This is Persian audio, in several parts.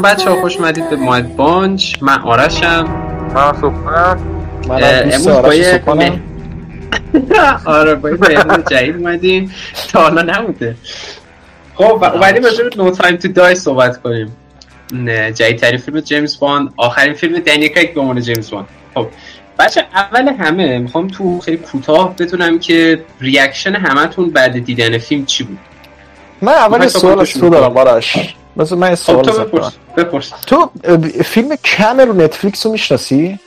سلام بچه ها خوش اومدید به Mad Bunch من آرشم. من صبحانم امروز با یه آره با یه جدید اومدیم. تا حالا نبوده. خب اومدیم راجع به No Time To Die صحبت کنیم. جدیدترین فیلم جیمز باند آخرین فیلم دنیل کریگ به عنوان جیمز باند خب بچه اول همه می‌خوام تو خیلی کوتاه بدونم که reaction همتون بعد دیدن فیلم چی بود؟ من اول سوال از تو دارم آرش. مثلا من سوال تو بپرس. بپرس. تو فیلم Cam رو Netflix رو می‌شناسی؟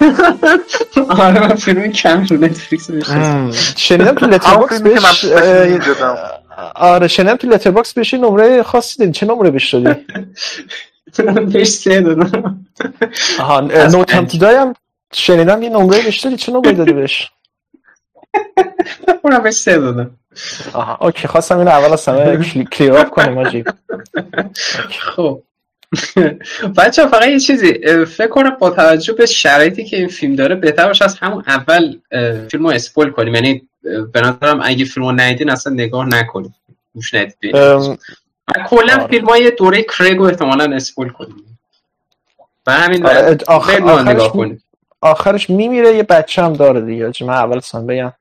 آره من فیلم Cam رو Netflix رو می‌شناسم شنیدم تو Letterboxd بهش آره شنیدم تو Letterboxd بهش نمره خاصی دادی چه نمره بهش دادی؟ بهش سه دادم آها No Time To Die شنیدم یه نمره بهش دادی چه نمره دادی بهش؟ اونم بهش سه دادم. آها. اوکی خواستم این اول از همه کلیر اپ کنیم آجی. خب. بچه فقط یه چیزی فکر کنم با توجه به شرایطی که این فیلم داره بهتر باشه از همون اول فیلم رو اسپول کنیم. یعنی به نظرم اگه فیلم رو ندیدین اصلا نگاه نکنیم گوش ندید کلا آره. فیلم های دوره کرگو احتمالا اسپول کنیم. و همین آره، آخر- آخرش کنیم. آخرش میمیره یه بچه هم داره دیگه. من اول سان بگم.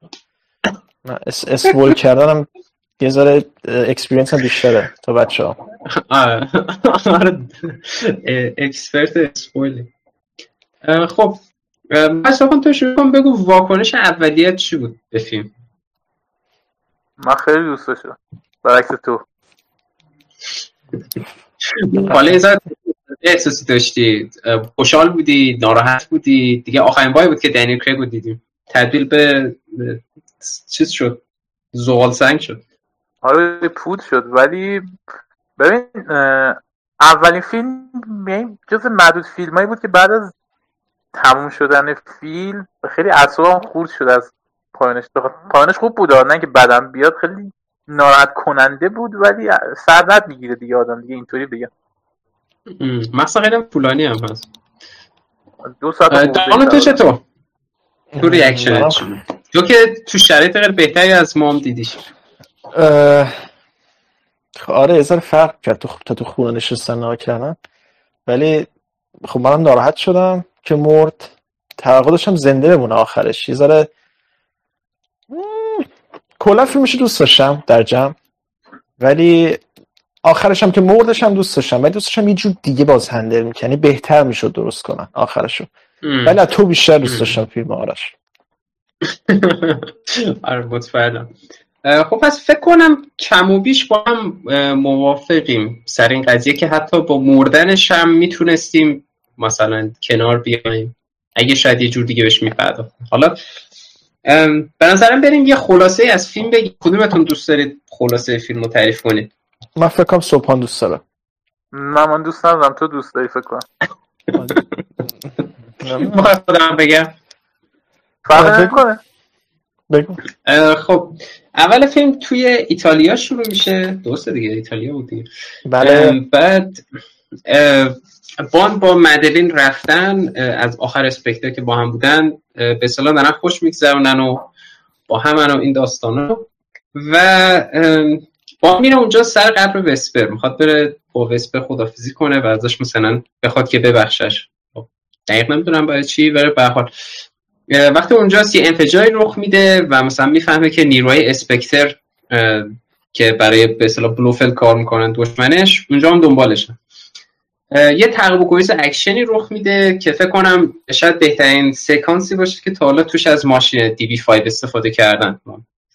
من اس spoil کردنم یه ذره experience هم بیشتره تا بچه ها آره. آره. expert spoil خب. بس کن تو شروع کن بگو واکنش اولیت چی بود به فیلم؟ من خیلی دوست داشتم. برعکس تو. حالا یه ذره احساسی داشتی خوشحال بودی؟ ناراحت بودی؟ دیگه آخرین باری بود که دنیل کریگ رو دیدیم. تبدیل به چیز شد. زغال سنگ شد. آره پود شد. ولی ببین اولین فیلم یعنی جز معدود فیلم هایی بود که بعد از تموم شدن فیلم خیلی اعصابم خورد شد از پایانش. پایانش خوب بود نه که بدم بیاد خیلی ناراحت کننده بود ولی سردت می‌گیره دیگه آدم دیگه اینطوری بگم مثلا خیلی هم طولانی هم هست. دو ساعت تو چطور؟ تو ریاکشن؟ تو که تو شرایط غیر بهتری از ما هم دیدیش. اه، آره یه ذره فرق کرد تو تا تو خونه نشستن نگاه کردن. ولی خب منم ناراحت شدم که مرد. توقع داشتم زنده بمونه آخرش. یه ذره کلا فیلمش دوست داشتم در جمع. ولی آخرش هم که مردش هم دوست داشتم. ولی دوست داشتم یه جور دیگه باز هندل می‌کنی بهتر می‌شد درست کنن آخرشو. ولی تو بیشتر دوست. داشتم فیلم آرش آره مطمئنم. خب پس فکر کنم کم و بیش با هم موافقیم. سر این قضیه که حتی با مردنش هم می‌تونستیم مثلا کنار بیایم. اگه شاید یه جور دیگه بهش میپرداختیم. حالا به نظرم بریم یه خلاصه از فیلم بگیم. کدومتون دوست دارید خلاصه فیلم رو تعریف کنید؟ من فکر کنم صبحان دوست دارم. نه من دوست ندارم. تو دوست داری فکر کنم. می‌خوای خودم بگم. فرق. نمی‌کنه بگو. خب اول فیلم توی ایتالیا شروع میشه. درسته دیگه ایتالیا بود دیگه. بله. بعد بان با مدلین رفتن از آخر اسپکتر که با هم بودن به اصطلاح دارن خوش میگذرونن و با همن و این داستانا و باند میره اونجا سر قبر وسپر. می‌خواد بره با وسپر خدافزی کنه و ازش مثلا بخواد که ببخشش. خب، دقیق نمی‌دونم برای چی ولی به هر حال وقتی اونجاست یه انفجاری رخ میده و مثلا می‌فهمه که نیروهای اسپکتر که برای به اصطلاح بلوفلد کار می‌کنن دشمنش اونجا هم دنبالشن یه تعقیب گریز اکشنی رخ میده که فکر کنم شاید بهترین سکانسی باشه که تا حالا توش از ماشین DB 5 استفاده کردن.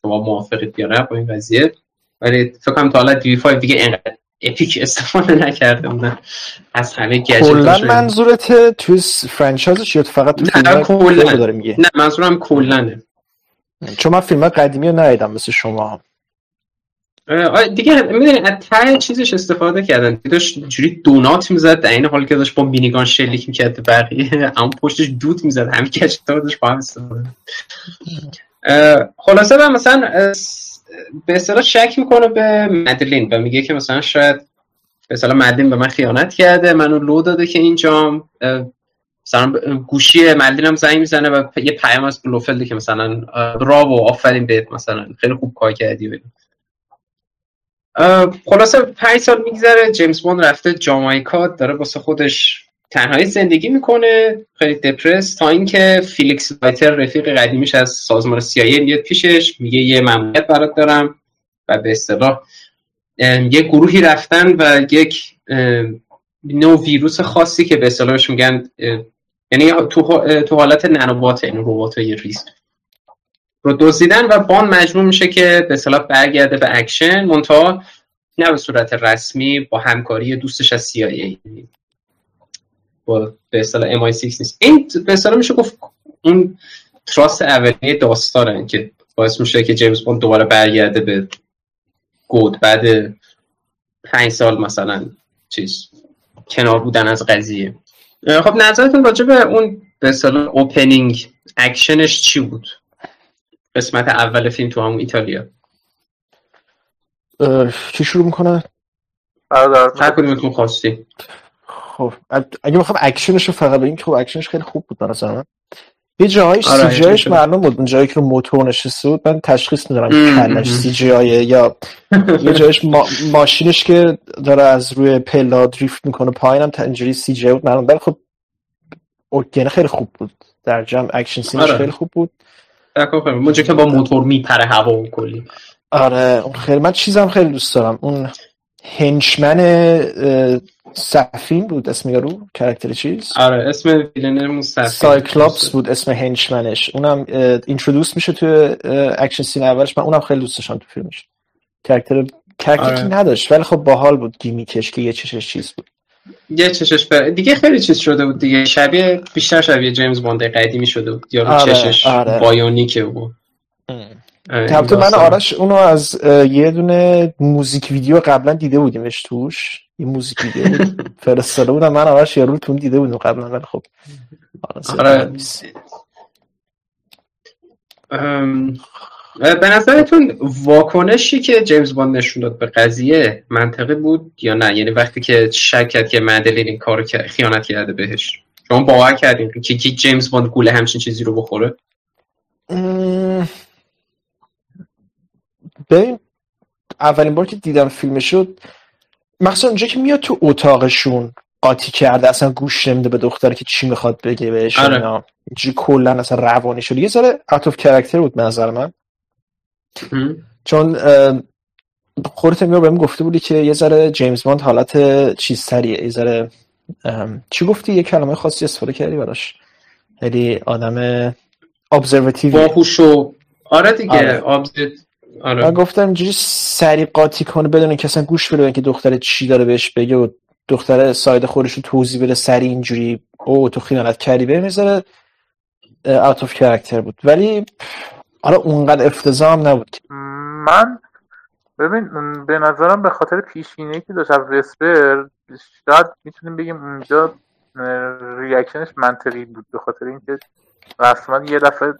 شما موافقید یا نه با این قضیه؟ ولی فکر کنم تا حالا دی بی 5 دیگه انقدر اپیک استفاده نکرده بودن. از همه کلا گجت منظورت توی فرانچایزش یا فقط تو نه فیلم کلا. داره میگه نه منظورم کلنه چون من فیلم قدیمی رو ندیدم مثل شما. آره، دیگه می‌دونی از ته چیزش استفاده کردن. داشت جوری دونات می‌زد در این حال که داشت با مینیگان شلیک می‌کرد بقیه اما پشتش دود می‌زد. همین کشتا داشت با هم استفاده خلاصه باند مثلا به اصطلاح شک می‌کنه به مدلین و میگه که مثلا شاید به اصطلاح مدلین به من خیانت کرده منو لو داده که اینجام مثلا گوشی مدلین هم زنگ می‌زنه و یه پیام از بلوفلد که مثلا براو آفرین بهت مثلا خیلی خوب کار کردی و. خلاصه پنج سال میگذره جیمز بوند رفته جامایکا داره واسه خودش تنهایی زندگی می‌کنه خیلی دپرس تا اینکه فیلیکس لایتر رفیق قدیمیش از سازمان CIA میاد پیشش میگه یه مأموریت برات دارم و به اصطلاح یه گروهی رفتن و یک نوع ویروس خاصی که به اصطلاحش میگن یعنی تو, تو حالت nanobot این ربات های ریز رو دزدیدن و باند مجبور میشه که به اصطلاح برگرده به اکشن منتها نه به صورت رسمی با همکاری دوستش از CIA با به اصطلاح MI6 نیست. این به اصطلاح میشه گفت اون thrust اولیه داستانه که باعث میشه که جیمز بوند دوباره برگرده به گود. بعد پنج سال مثلا چیز کنار بودن از قضیه. خب نظرتون راجع به اون به اصطلاح opening action ش چی بود؟ قسمت اول فیلم تو همون ایتالیا. کی شروع می‌کنه؟ هر کدومتون خواستی. خب اگه بخوام اکشنش رو فقط بگیم خب اکشنش خیلی خوب بود به من. یه جاهایش آره CGI ش معلوم بود. اون جایی که رو موتور نشسته بود من تشخیص ندادم کلش CGI ه یا یه جایش ما... ماشینش که داره از روی پلا drift می‌کنه پایینم اینجوری CGI بود معلوم. ولی خب یعنی خیلی خوب بود. در جمع action scene ش آره. خیلی خوب بود. اونجا که با موتور میپره هوا و کلی. آره اون خیلی من چیزم خیلی دوست دارم. اون henchman سفین بود اسم یارو character چیز؟ آره اسم villain سایکلاپس بود اسم henchman ش. اونم introduce میشه تو action scene اولش. من اونم خیلی دوست داشتم تو فیلمش. character character آره. نداشت ولی خب باحال بود gimmick ش که یه چشش چیز بود. یه چشش بر... دیگه خیلی چیز شده بود دیگه. شبیه بیشتر شبیه جیمز باند قدیمی شده بود. یا آره، چشش آره. bionic ه بود البته من آرش اونو از یه دونه موزیک ویدیو قبلا دیده بودیمش توش. این موزیک ویدیو فرستاده بودم. من آرش یه رو تون دیده بودیم قبلا ولی خب آره. به نظرتون واکنشی که جیمز باند نشون داد به قضیه منطقی بود یا نه؟ یعنی وقتی که شک کرد که مدلین این کارو خیانت کرده بهش. شما باور کردین که جیمز باند گوله همچین چیزی رو بخوره؟ ببین اولین بار که دیدم فیلم شد مخصوصا اونجا که میاد تو اتاقشون قاطی کرده اصلا گوش نمیده به دختر که چی می‌خواد بگه بهش آره. اینجوری کلا اصلا روانی شد یه ذره out of character بود نظر من. چون خودت میگه بهم گفته بودی که یه ذره جیمز باند حالت چیز سریه یه ذره چی گفتی؟ یه کلمه خاصی استفاده کردی براش. خیلی آدم observative باهوش و آره دیگه آره. آره. من گفتم اینجوری سریع قاطی کنه بدون اینکه اصلا گوش بده که دختر چی داره بهش بگه و دختر side خودش رو توضیح بده سریع اینجوری او تو خیانت کردی به می‌ذاره out of character بود ولی حالا اونقدر افتضاح نبود من ببین به نظرم به خاطر پیشینه‌ای که داشت از وسپر شاید می‌تونیم بگیم اونجا ریاکشنش منطقی بود به خاطر اینکه رسما یه دفعه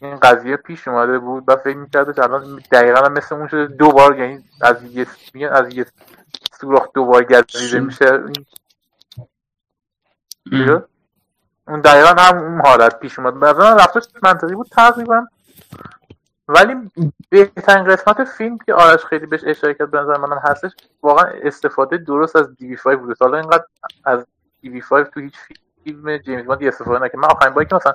این قضیه پیش اومده بود و فکر میکردش الان دقیقا مثل اون شده دو بار یعنی از یه از یه سوراخ دو بار گردیده میشه. اون دقیقا هم اون حالت پیش اومد. مثلا رفتش منطقی بود تقریبا. ولی بهترین قسمت فیلم که آرش خیلی بهش اشاره کرد به نظر منم هستش واقعا استفاده درست از DB 5 بوده. حالا اینقدر از DB 5 تو هیچ فیلم جیمز باند استفاده نکرد. من آخرین باری که مثلا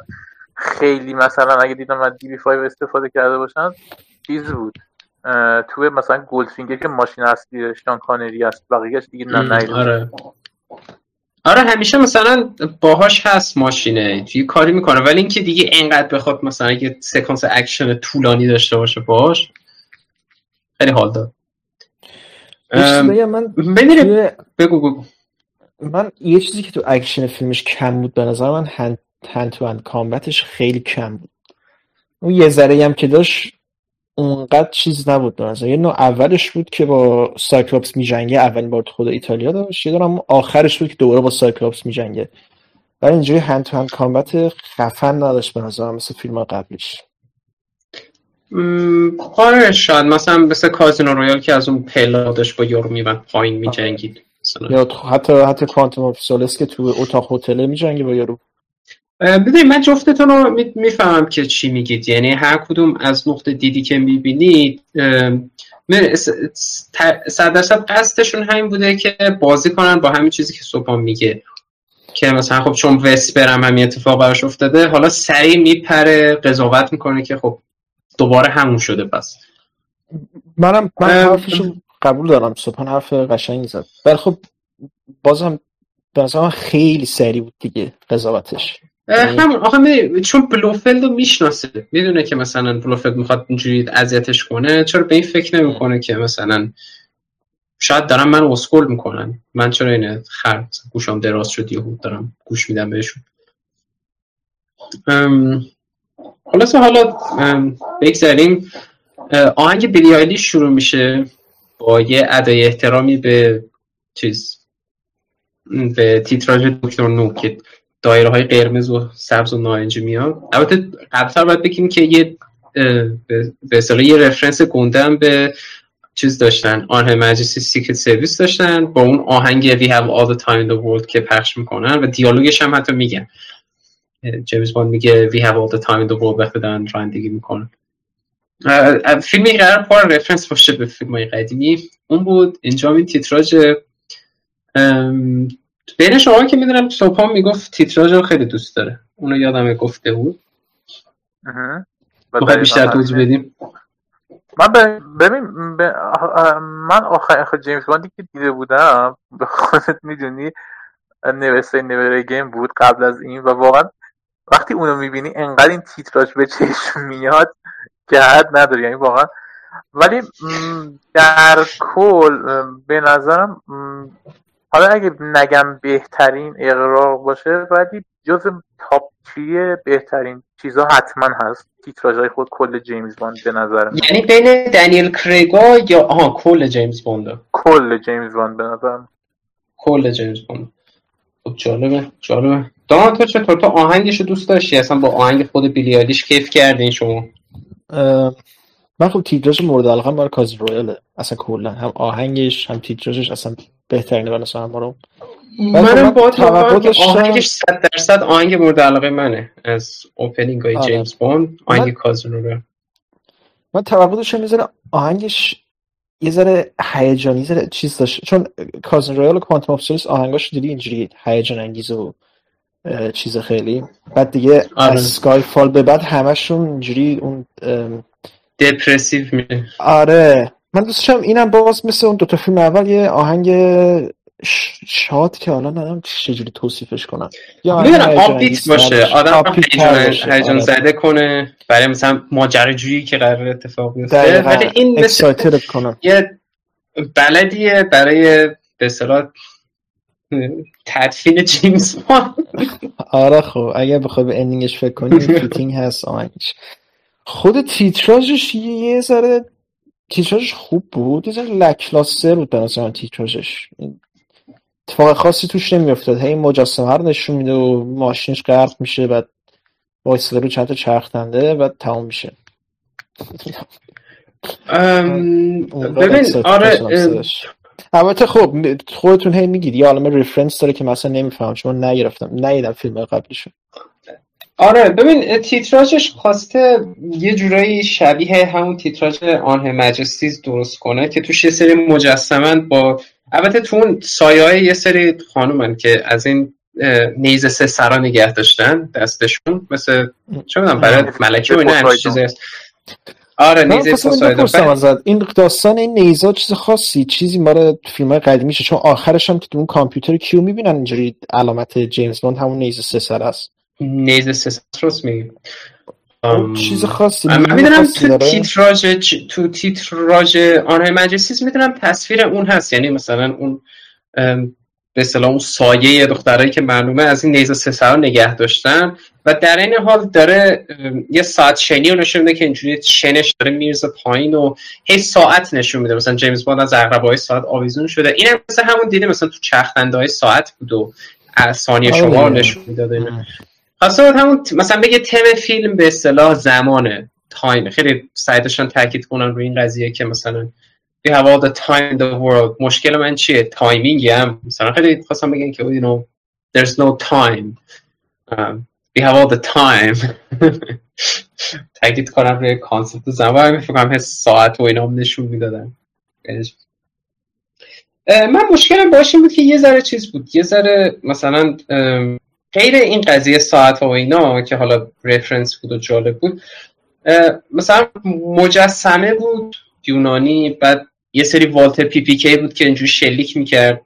خیلی مثلا اگه دیدم از DB 5 استفاده کرده باشن چیز بود. تو مثلا گولدفینگر که ماشین اصلی شان کانری است بقیهش دیگه نه آره. آره همیشه مثلا باهاش هست ماشینه یه کاری می‌کنه ولی اینکه دیگه اینقدر بخواد مثلا یه سکانس اکشن طولانی داشته باشه باهاش خیلی حال داد. من بگو بگو. من یه چیزی که تو اکشن فیلمش کم بود به نظر من hand hand to hand combat ش خیلی کم بود. اون یه ذره هم که داشت اونقدر چیز نبود نظر. یه نوع اولش بود که با سایکلوپس میجنگه اولین بار خود ایتالیا داشت. یه دارم آخرش بود که دوباره با سایکلوپس میجنگه. ولی اینجوری hand to hand combat خفن نداشت به نظر مثل فیلم قبلیش. آره شاید. مثلا مثل کازینو رویال که از اون پلادش با یارو میبند پایین میجنگید. یا حتی حتی کوانتوم آف که تو اتاق هتل میجنگه با یارو ببینید من جفتتون رو می‌فهمم که چی میگید. یعنی هر کدوم از نقطه دیدی که می‌بینید صد درصد قصدشون همین بوده که بازی کنن با همین چیزی که صبح میگه. که مثلا خب چون وسپرم همین اتفاق براش افتاده حالا سریع میپره قضاوت می‌کنه که خب دوباره همون شده پس. منم من حرفشو قبول دارم. صبحان حرف قشنگی زد. ولی خب بازم به خیلی سریع بود دیگه قضاوتش. همون. آخه می... چون بلوفلد رو می‌شناسه. می‌دونه که مثلا بلوفلد می‌خواد اینجوری اذیتش کنه. چرا به این فکر نمی‌کنه که مثلا شاید دارم من اسکول می‌کنن. من چرا اینه خرد گوشم دراز شد یهو دارم گوش میدم بهشون. خلاصه حالا بگذاریم. آهنگ بیلی شروع میشه با یه ادای احترامی به چیز به تیتراژ Dr. No که دایره های قرمز و سبز و نارنجی میاد. البته قبلتر باید بگیم که یه به یه reference گنده هم به چیز داشتن. On Her Majesty's Secret Service داشتن. با اون آهنگ We have all the time in the world که پخش می‌کنن و دیالوگش هم حتی میگن. جیمز باند میگه We have all the time in the world وقتی دارن رانندگی می‌کنن. فیلمی قرار پر رفرنس باشه به فیلم های قدیمی. اون بود. اینجا این تیتراژ بین شما که می‌دونم صبح می‌گفت تیتراژ رو خیلی دوست داره. اونو یادم گفته بود. بخواه بیشتر توضیح بدیم؟ من ببین من آخر آخر جیمز باندی که دیده بودم به خودت می‌دونی نوسته نوره گیم بود قبل از این و واقعا وقتی اونو می‌بینی انقدر این تیتراژ به چشم میاد که حد نداری. یعنی واقعا. ولی در کل به نظرم حالا اگه نگم بهترین اقراق باشه ولی جز تاپ بهترین چیزا حتما هست. تیتراژ خود کل جیمز باند به نظر من. یعنی بین دنیل کریگا یا آها کل جیمز باند کل جیمز باند به نظر کل جیمز باند خب جالبه جالبه. دانا تو چطور تو آهنگش رو دوست داشتی؟ اصلا با آهنگ خود بیلی آیلیش کیف کردین شما؟ من خب تیتراژ مورد علاقه برای Casino Royale ه اصلا کلا هم آهنگش هم تیتراژش اصلا بهترینه برای همه رو. منم با توقع داشتم. آهنگش 100 درصد آهنگ مورد علاقه منه. از opening های. جیمز بوند آهنگ Casino من توقع داشتم می‌ذاره آهنگش یه ذره هیجانی یه ذره چیز داشت. چون Casino Royale و Quantum of آهنگاش دیدی اینجوری هیجان انگیز و چیز خیلی. بعد دیگه آره. از Skyfall به بعد همشون اینجوری اون depressive میشه آره. من دوستشم اینم باز مثل اون دوتا فیلم اول یه آهنگ شاد که حالا ندارم چجوری توصیفش کنم. می‌دونم upbeat باشه. آدم هیجان آره. زده کنه. برای مثلا ماجراجویی که قرار اتفاق بیفته. ولی این مثل یه ballad ایه برای به اصطلاح تدفین جیمز آره خب اگر بخوای به ending ش فکر کنی fitting هست آهنگش. خود تیتراژش یه ذره تیتراژش خوب بود. یه ذره lackluster بود به نظر تیتراژش. اتفاق خاصی توش نمیافتاد. هی مجسمه رو نشون میده و ماشینش غرق میشه بعد وایساده رو چند تا چرخنده و تمام میشه. ببین آره البته خب خودتون هی میگید یه عالم ریفرنس داره که مثلا نمیفهم چون نگرفتم نیدم فیلم قبلیشو آره ببین تیتراژش خواسته یه جورایی شبیه همون تیتراژ آنه مجستیز درست کنه که توش یه سری مجسمن با البته تو اون سایه های یه سری خانومن که از این نیز سه سرا نگه داشتن دستشون مثل چه می‌دونم برای ملکی و اینا چیزی هست. آره نیزه ازت این داستان این نیزا چیز خاصی چیزی ما فیلم های قدیمیشه چون آخرش هم که تو اون کامپیوتر کیو می‌بینن اینجوری علامت جیمز باند همون نیزه سه سر است. سر است میگیم چیز خاصی من می‌دونم تو تیتراژ تو تیتراژ On Her Majesty's می‌دونم تصویر اون هست. یعنی مثلا اون به اصطلاح اون سایه دخترایی که معلومه از این نیزه سه سر نگه داشتن و در این حال داره یه ساعت شنی رو نشون میده که اینجوری شنش داره می‌ریزه پایین و هی ساعت نشون میده. مثلا جیمز باند از عقربه های ساعت آویزون شده. این هم مثلا همون دیده مثلا تو چرخنده های ساعت بود و ثانیه آره شما رو نشون می‌داده. خواسته همون مثلا بگه تم فیلم به اصطلاح زمانه time. خیلی سعی داشتن تاکید کنن روی این قضیه که مثلا we have all the time in the world. مشکل من چیه؟ timing هم. مثلا خیلی خواستم بگن که you know there's no time. We have all the time. تاکید کنم روی concept زمان. فکر کنم ساعت و اینام نشون می‌دادن. من مشکلم باش این بود که یه ذره چیز بود. یه ذره مثلا غیر این قضیه ساعت و اینا که حالا reference بود و جالب بود مثلا مجسمه بود یونانی بعد یه سری Walther PPK بود که اینجور شلیک می‌کرد.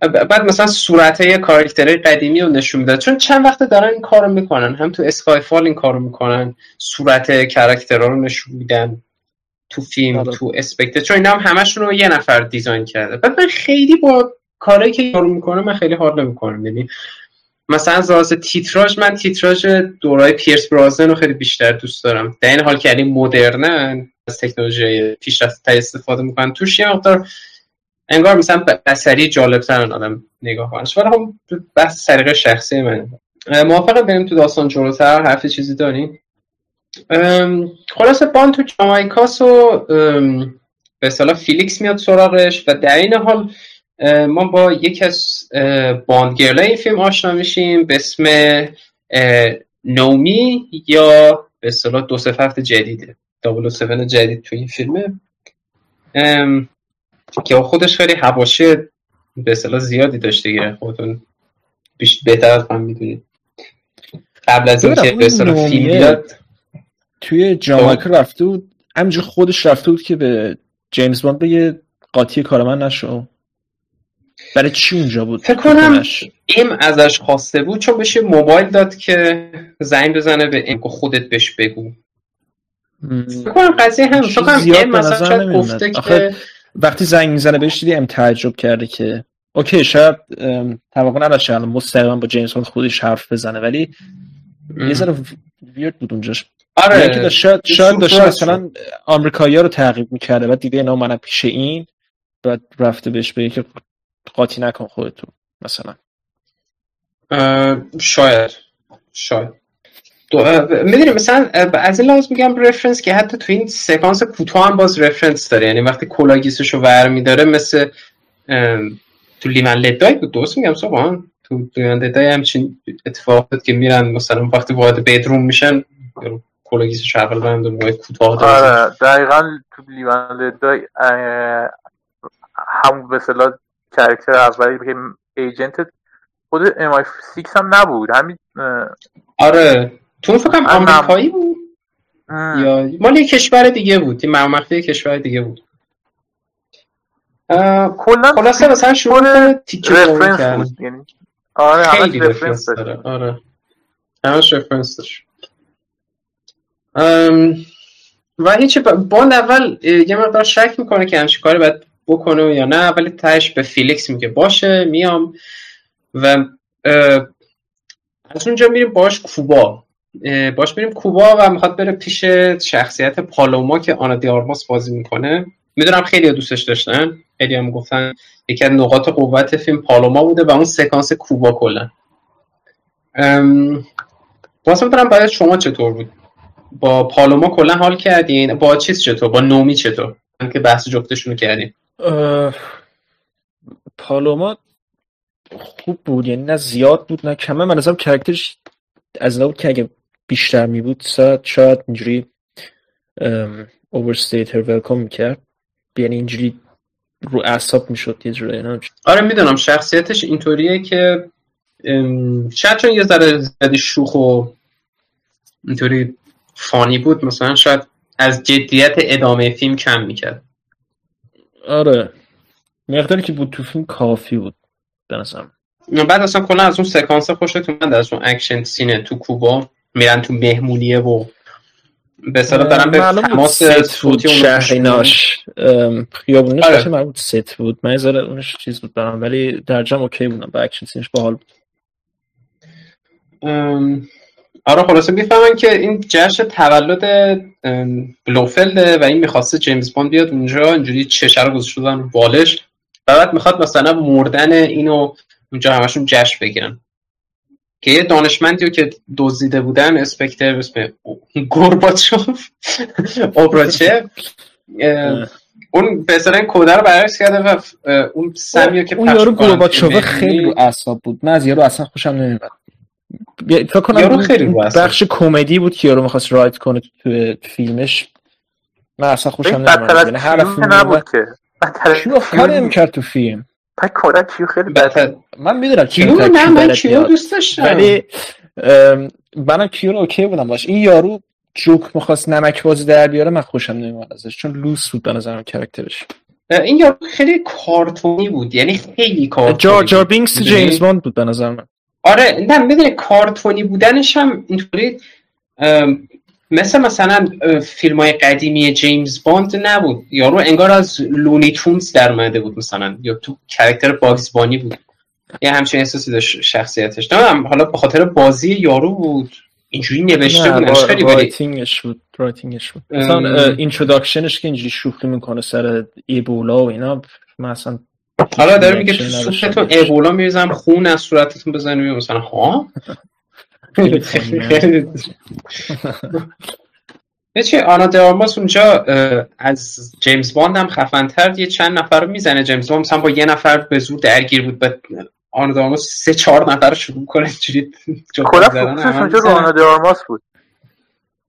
بعد مثلا صورت یه character های قدیمی رو نشون می‌داد. چون چند وقت دارن این کارو می‌کنن هم تو Skyfall این کارو می‌کنن صورت character ها رو نشون میدن تو فیلم آره. تو Spectre چون اینا هم همشون رو یه نفر design کرده. بعد من خیلی با کارهایی که کارو می‌کنه من خیلی حال نمی‌کنم. یعنی مثلا زاز تیتراژ من تیتراژ دورای پیرس برازن رو خیلی بیشتر دوست دارم. در این حال که یعنی مدرنن از تکنولوژی پیشرفته استفاده می‌کنن. توش یه مقدار انگار مثلا بسری جالب ترن آدم نگاه کنش ولی خب بحث سریق شخصی من. موافقم بریم تو داستان جلوتر؟ حرف چیزی داریم خلاصه بان تو جامایکاس و به فیلیکس میاد سراغش و در این حال ما با یکی از باندگرلای این فیلم آشنا میشیم به اسم نومی یا به اصطلاح دو هفته جدیده. دابل سفن جدید تو این فیلمه. که خودش خیلی حواشی به اصطلاح زیادی داشته دیگه. خودتون بیش بهتر از من می‌دونید. قبل از اینکه به اصطلاح فیلم بیاد. توی جامایکا خب. رفته بود. همینجور خودش رفته بود که به جیمز باند بگه قاطی کار من نشو. برای چی اونجا بود؟ فکر کنم M ازش خواسته بود چون بشه موبایل داد که زنگ بزنه به M. خودت بهش بگو. فکر کنم قضیه هم فکر کنم M مثلا شاید گفته که وقتی زنگ می‌زنه بهش دیدی M تعجب کرده که okay شاید توقع نداشت الان مستقیما با جیمز خودش حرف بزنه ولی یه ذره weird بود اونجاش. آره. شاید شاید داشته مثلا آمریکایی رو تعقیب می‌کرده و دیده اینا منم پیش این بعد رفته بهش بگه که قاطی نکن خودتو مثلا. شاید. شاید. می‌دونی مثلا از این لحاظ میگم reference که حتی تو این سکانس کوتاه هم باز reference داره. یعنی وقتی کلاه‌گیسش رو ور میداره مثل تو Live and Let Die بود. دوست میگم صبح تو Live and Let Die همچین اتفاقات که میرن مثلا وقتی وارد bedroom میشن کلاه‌گیسش اول بلند و کوتاه داره. آره دقیقا تو Live and Let Die همون به character اولی که agent خود MI6 هم نبود. همین آره. تو فکرم آمریکایی بود؟ یا مال یه کشور دیگه بود. این مخفی کشور دیگه بود. کلا خلاصه مثلا شروع تیکه بود. یعنی آره خیلی reference داره. آره. همش رفرنس داشت. و هیچی باند اول یه مقدار شک می‌کنه که همچی کاری باید بکنه یا نه ولی تهش به فیلیکس میگه باشه میام. و از اونجا میریم باش کوبا. باش میریم کوبا و می‌خواد بره پیش شخصیت پالوما که آنا د آرماس بازی می‌کنه. می‌دونم خیلی دوستش داشتن. خیلی هم گفتن یکی از نقاط قوت فیلم پالوما بوده و اون سکانس کوبا کلا. واسه می‌دونم باید شما چطور بود؟ با پالوما کلا حال کردین؟ با چیز چطور؟ با نومی چطور؟ که بحث جفتشون کردیم. پالوما خوب بود یعنی نه زیاد بود نه کمه. من ازم کرکترش از بود که اگه بیشتر می بود شاید اینجوری overstayed her welcome می‌کرد. یعنی اینجوری رو اعصاب می‌شد یه جوری آره می‌دونم. شخصیتش اینطوریه که شاید چون یه ذره زیادی شوخ و اینطوری funny بود مثلا شاید از جدیت ادامه فیلم کم می‌کرد. آره. مقداری که بود تو فیلم کافی بود. بنظرم بعد اصلا کلا از اون سکانس خوشت اومد از اون action scene ه تو کوبا میرن تو مهمونیه و به اصطلاح دارن به تماس صوتی شهریناش. خیابونش آره. مربوط ست بود. من ذره اونش چیز بود برام ولی در جمع اوکی بودم. با اکشن سینش باحال بود. آره خلاصه می‌فهمن که این جشن تولد بلوفلده و این می‌خواسته جیمز باند بیاد اونجا اینجوری چشه رو گذاشته رو بالش و بعد می‌خواد مثلا مردن اینو اونجا همشون جشن بگیرن. که یه دانشمندی رو که دزدیده بودن اسپکتر اسم گورباچوف اوبراچه اون به اصطلاح کوده رو برعکس کرده و اون سمیو که اون یارو گورباچوف خیلی رو اعصاب بود. من از یارو اصلا خوشم نمیاد فکر کنم یارو خیلی بخش کمدی بود که یارو می‌خواست رایت کنه تو فیلمش. من اصلا خوشم نمیاد یعنی هر فیلم نبود که. کار نمی‌کرد تو فیلم؟ پای کلا کیو خیلی بده من می‌دونم کیو نه من کیو دوست داشتم. ولی منم کیو رو okay بودم باش. این یارو جوک می‌خواست نمک بازی در بیاره من خوشم نمیاد ازش چون لوس بود به نظرم character ش این یارو خیلی کارتونی بود یعنی خیلی کارتونی جار جار بینکس جیمز باند بود به نظر من. آره نه می‌دونی کارتونی بودنش هم اینطوری مثل مثلا فیلم های قدیمی جیمز باند نبود. یارو انگار از لونی تونز در اومده بود مثلا یا تو character باگز بانی بود. یه همچین احساسی داشت شخصیتش. نه حالا به خاطر بازی یارو بود. اینجوری نوشته بودنش خیلی writing ش بود writing ش بود. مثلا introduction ش که اینجوری شوخی می‌کنه سر ایبولا و اینا مثلا حالا داره میگه تو سوختتون ایبولا میریزم خون از صورتتون بزنیم مثلا ها؟ چه آنا د آرماس اونجا از جیمز باند هم خفنتر یه چند نفر رو می‌زنه. جیمز باند مثلا با یه نفر به زور درگیر بود به آنا د آرماس سه چهار نفر رو شروع کنه اینجوری کلا focus ش اونجا رو آنا دارماس بود.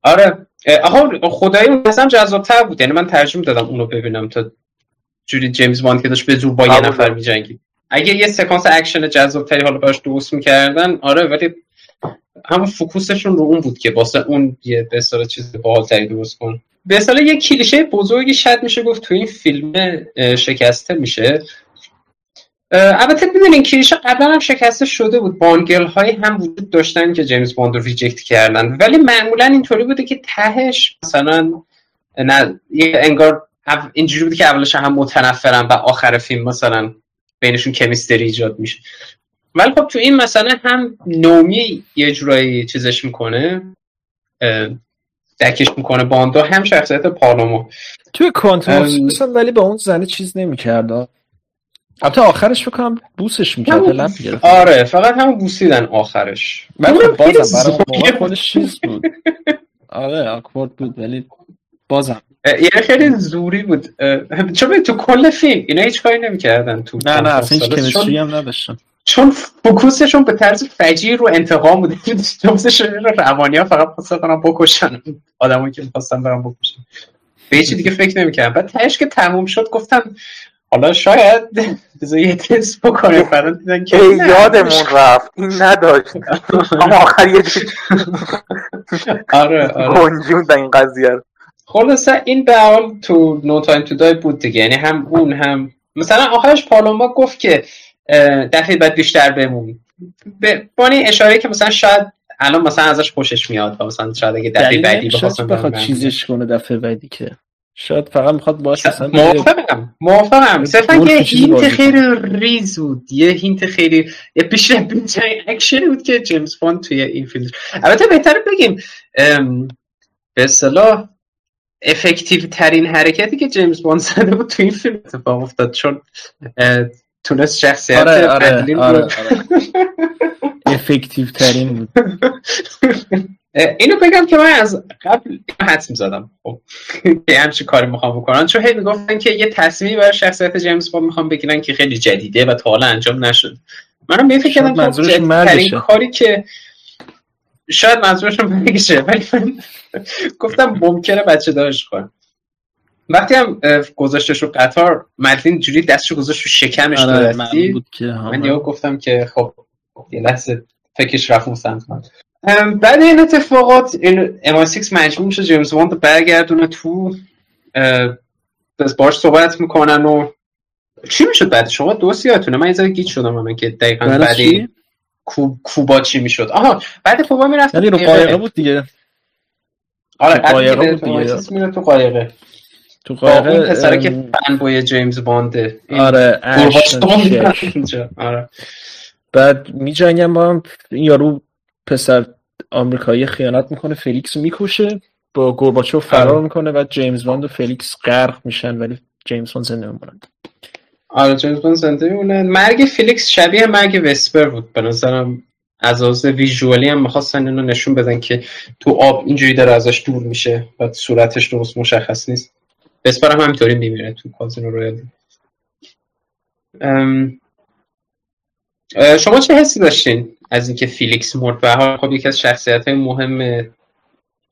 آره آها خدایی اون اصلا جذابتر بود. یعنی من ترجیح می‌دادم اونو ببینم تا جوری جیمز باند که داشت به زور با یه نفر میجنگید. اگه یه سکانس اکشن جذابتری حالا باش درست می‌کردن آره ولی همون focus شون رو اون بود که واسه اون یه به اصطلاح چیز باحالتری درست کن به اصطلاح یه کلیشه بزرگی شاید میشه گفت تو این فیلم شکسته میشه. البته این کلیشه قبلا هم شکسته شده بود. Bond girl های هم وجود داشتن که جیمز باند رو reject کردن. ولی معمولا اینطوری بوده که تهش مثلا نه انگار اینجوری بوده که اولش هم متنفرن و آخر فیلم مثلا بینشون chemistry ایجاد میشه. ولی خب تو این مثلا هم نومی یه جورایی چیزش می‌کنه دکش می‌کنه. باندا هم شخصیت پارلومو. توی مثلا ولی با اون زنه چیز نمی‌کرد. البته آخرش بکنم بوسش می‌کرد لب آره فقط هم بوسیدن آخرش. من خب بازم برای خودش چیز بود. آره آکورد بود ولی بازم. یه خیلی زوری بود. چون تو کل فیلم اینا هیچ کاری نمی‌کردن تو نه نه اصلا هیچ کمیستری هم نداشتن. چون فوکوسشون به طرز فجیر رو انتقام بوده. جمسش رو روانی ها فقط پاسه کنم بکشن. آدمایی که می‌خواستن برم بکشن. به یه دیگه فکر نمی‌کردم بعد تهش که تموم شد گفتم حالا شاید بذار یه تست بکنه فران دیدن که یادمون رفت. این نداشت. اما آخر یه آره آره. این قضیه رو. خلاصه این به حال تو نو تایم تو دای بود دیگه. یعنی هم اون هم مثلا آخرش پالوما گفت که دفعه بعد بیشتر بمون. به بانی اشاره که مثلا شاید الان مثلا ازش خوشش میاد و مثلا شاید اگه دفعه بعدی بخواستم بخواد چیزش کنه دفعه بعدی که. شاید فقط می‌خواد باش مثلا موافقم موافقم. صرفا یه hint خیلی ریز بود. یه hint خیلی یه پیش اکشنی بود که جیمز باند توی این فیلم البته بهتر بگیم به اصطلاح effective ترین حرکتی که جیمز باند زده بود توی این فیلم اتفاق افتاد. چون تونست شخصیت آره آره, آره, آره. افکتیو ترین بود اینو بگم که من از قبل حدس می‌زدم. خب که همچی کاری می‌خوام بکنن چون هی می‌گفتن که یه تصمیمی برای شخصیت جیمز بوند می‌خوام بگیرن که خیلی جدیده و تا حالا انجام نشد. منم به فکر کردم که جدیدترین کاری که شاید منظورشون بگیشه ولی من گفتم ممکنه بچه دارش کنم وقتی هم گذاشتش رو قطار مدلین جوری دستشو گذاشت رو شکمش آره من یه گفتم که خب یه لحظه فکرش رفت اون سمت بعد این اتفاقات این ام 6 مجبور میشه جیمز واند برگردونه تو باش صحبت می‌کنن و چی می‌شد بعد؟ شما دوست یادتونه من یه گیت شدم من که دقیقا بعد کوبا چی می‌شد. آها بعد کوبا می‌رفت یعنی رو قایقه بود دیگه. آره قایقه بود دیگه. تو قایقه؟ تو قایقه اون پسره که fanboy جیمز بانده. آره آره. بعد می جنگن با هم این یارو پسر آمریکایی خیانت می‌کنه فلیکس می‌کشه با گورباچو فرار آره. می‌کنه و جیمز باند و فلیکس غرق میشن ولی جیمز باند زنده میمونن آره جیمز باند زنده میمونه. مرگ فلیکس شبیه مرگ وسپر بود. به نظرم از visually هم می‌خواستن اینو نشون بدن که تو آب اینجوری داره ازش دور میشه و صورتش درست مشخص نیست. وسپر هم همینطوری میمیره تو کازینو رویال. شما چه حسی داشتین از اینکه فیلیکس مرد؟ حال خب یکی از شخصیت های مهم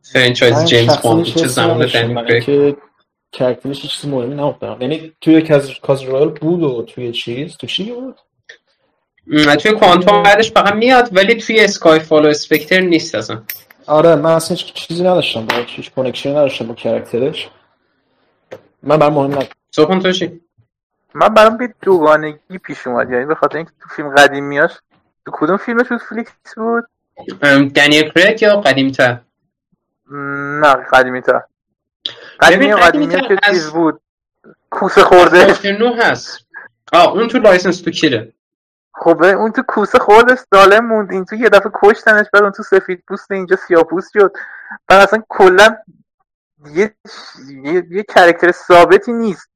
franchise جیمز باند چه زمان دنی که character ش چیز مهمی نبود. یعنی توی کازینو رویال بود و توی چیز. تو چی بود؟ توی کوانتوم بعدش فقط میاد ولی توی اسکای فال و اسپکتر نیست اصلا. آره من اصلا هیچ چیزی نداشتم با هیچ connection نداشتم با character ش من برام مهم نبود. صحبت توشی من برام به دوگانگی پیش اومد. یعنی به خاطر اینکه تو فیلم قدیمیاش تو کدوم فیلمش بود؟ فلیکس بود؟ دنیل کریگ یا قدیم تر نه قدیمی تر قدیمی قدیمی که چیز بود. کوسه خورده. نو هست. آه اون تو License to Kill ه. خب اون تو کوسه خورده سالم موند. این تو یه دفعه کشتنش بعد اون تو سفید پوست اینجا سیاه پوست شد. بعد اصلا کلا یه یه, یه character ثابتی نیست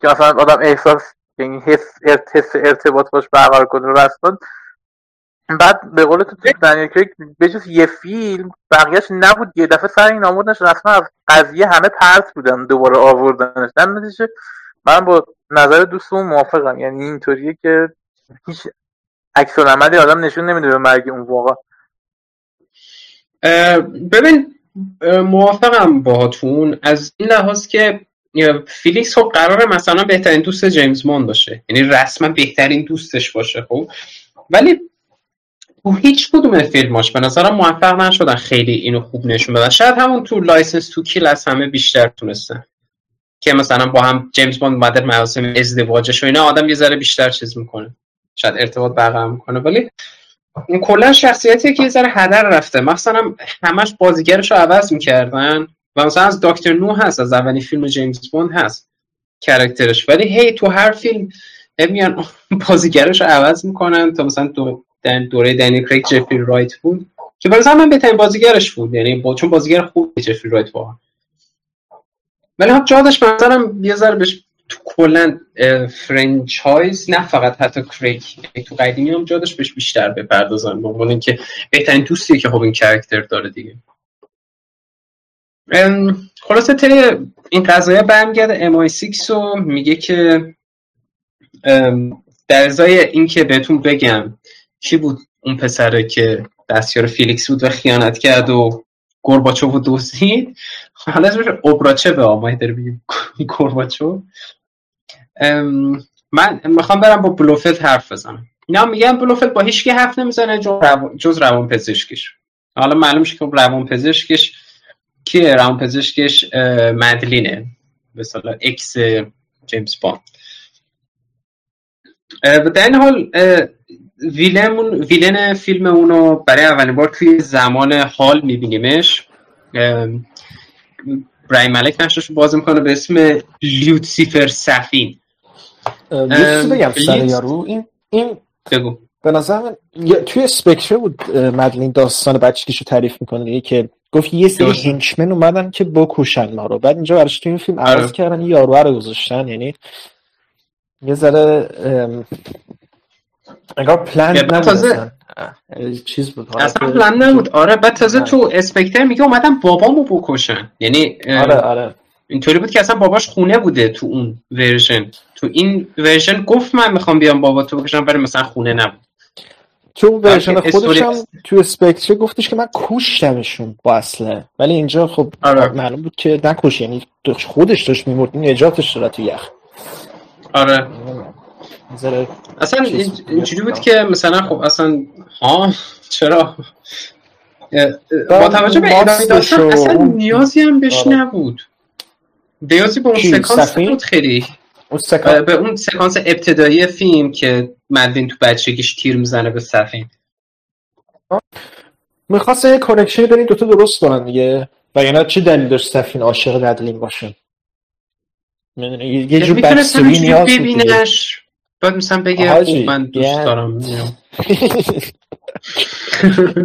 که مثلا آدم احساس یعنی حس ارتباط باش برقرار کنه. رستان بعد به قول تو دنیل کریگ به جز یه فیلم بقیهش نبود. یه دفعه سر این آوردنش رسما از قضیه همه ترس بودن دوباره آوردنش. در نتیجه من با نظر دوستمون موافقم. یعنی اینطوریه که هیچ عکس‌العملی آدم نشون نمیده به مرگ اون واقعا. ببین موافقم باهاتون. از این لحاظ که فیلیکس خب قراره مثلا بهترین دوست جیمز باند باشه. یعنی رسما بهترین دوستش باشه خب. ولی تو هیچ کدوم فیلماش به نظرم موفق نشدن خیلی اینو خوب نشون بدن. شاید همون تو License to Kill از همه بیشتر تونستن. که مثلا با هم جیمز باند اومده مراسم ازدواجش و اینا آدم یه ذره بیشتر چیز می‌کنه. شاید ارتباط برقرار می‌کنه. ولی این کلا شخصیتی که یه ذره هدر رفته. مثلا همش بازیگرش رو عوض می‌کردن و مثلا از دکتر نو هست از اولین فیلم جیمز باند هست character ش ولی هی تو هر فیلم میان بازیگرش رو عوض می‌کنن تا مثلا تو دوره دنیل کریگ جفری رایت بود. که برای من بهترین بازیگرش بود. یعنی با چون بازیگر خوب جفری رایت واقعا. ولی خب جا داشت مثلا یه ذره بهش تو کلا franchise نه فقط حتی کریگ یعنی تو قدیمی هم جا داشت بهش بیشتر بپردازن. به عنوان اینکه بهترین دوستیه که خب این character داره دیگه. خلاصه تری این قضایه برمیگرده MI6 رو. میگه که در ازای اینکه بهتون بگم کی بود اون پسره که دستیار فیلیکس بود و خیانت کرد و گرباچوف و دزدید حالا اسمش اوبراچه به آمای داره بگیم گرباچوف من می‌خوام برم با بلوفلد حرف بزنم. اینا میگن بلوفلد با هیچکی حرف نمی‌زنه جز روان پزشکش حالا معلوم شد که روان پزشکش کیه؟ روان پزشکش مدلینه. مثلا ex جیمز باند در این حال villain, villain فیلم اونو برای اولین بار توی زمان حال میبینیمش. برای ملک نشتش باز می‌کنه به اسم لیوتسیفر سفین. بگم سر یارو. این این بگو. به نظر من توی سپکتر بود مدلین داستان بچگیشو تعریف می‌کنه. که گفت یه سری هنچمن اومدن که بکشن ما رو. بعد اینجا برش توی این فیلم عوض آره. کردن یارو رو گذاشتن. یعنی یه ذره انگار پلان نبود تازه... چیز بود. اصلا پلان نبود. آره بعد تازه تو اسپکتر میگه اومدن بابامو بکشن. یعنی آره آره. اینطوری بود که اصلا باباش خونه بوده تو اون ورژن. تو این ورژن گفت من می‌خوام بیام بابا تو بکشم ولی مثلا خونه نبود. تو ورژن خودش هم تو اسپکتر گفتش که من کشتمشون با اسلحه ولی اینجا خب آره. معلوم بود که نکش. یعنی خودش داشت میمرد. نجاتش داره تو یخ. آره. اصلا اینجوری بود که مثلا خب اصلا ها چرا؟ با توجه به ادامه داشتن اصلا نیازی هم بهش آره. نبود. نیازی به اون سکانس بود خیلی. به اون سکانس ابتدایی فیلم که مدین تو بچگیش تیر می‌زنه به سفین می‌خواست یه کنکشنی بین دوتا درست کنن دیگه. و یعنی چی دلیل داشت سفین عاشق ندلین باشه یه جور بکستوری نیاز ببینش. بعد مثلا بگه خوب من دوست دارم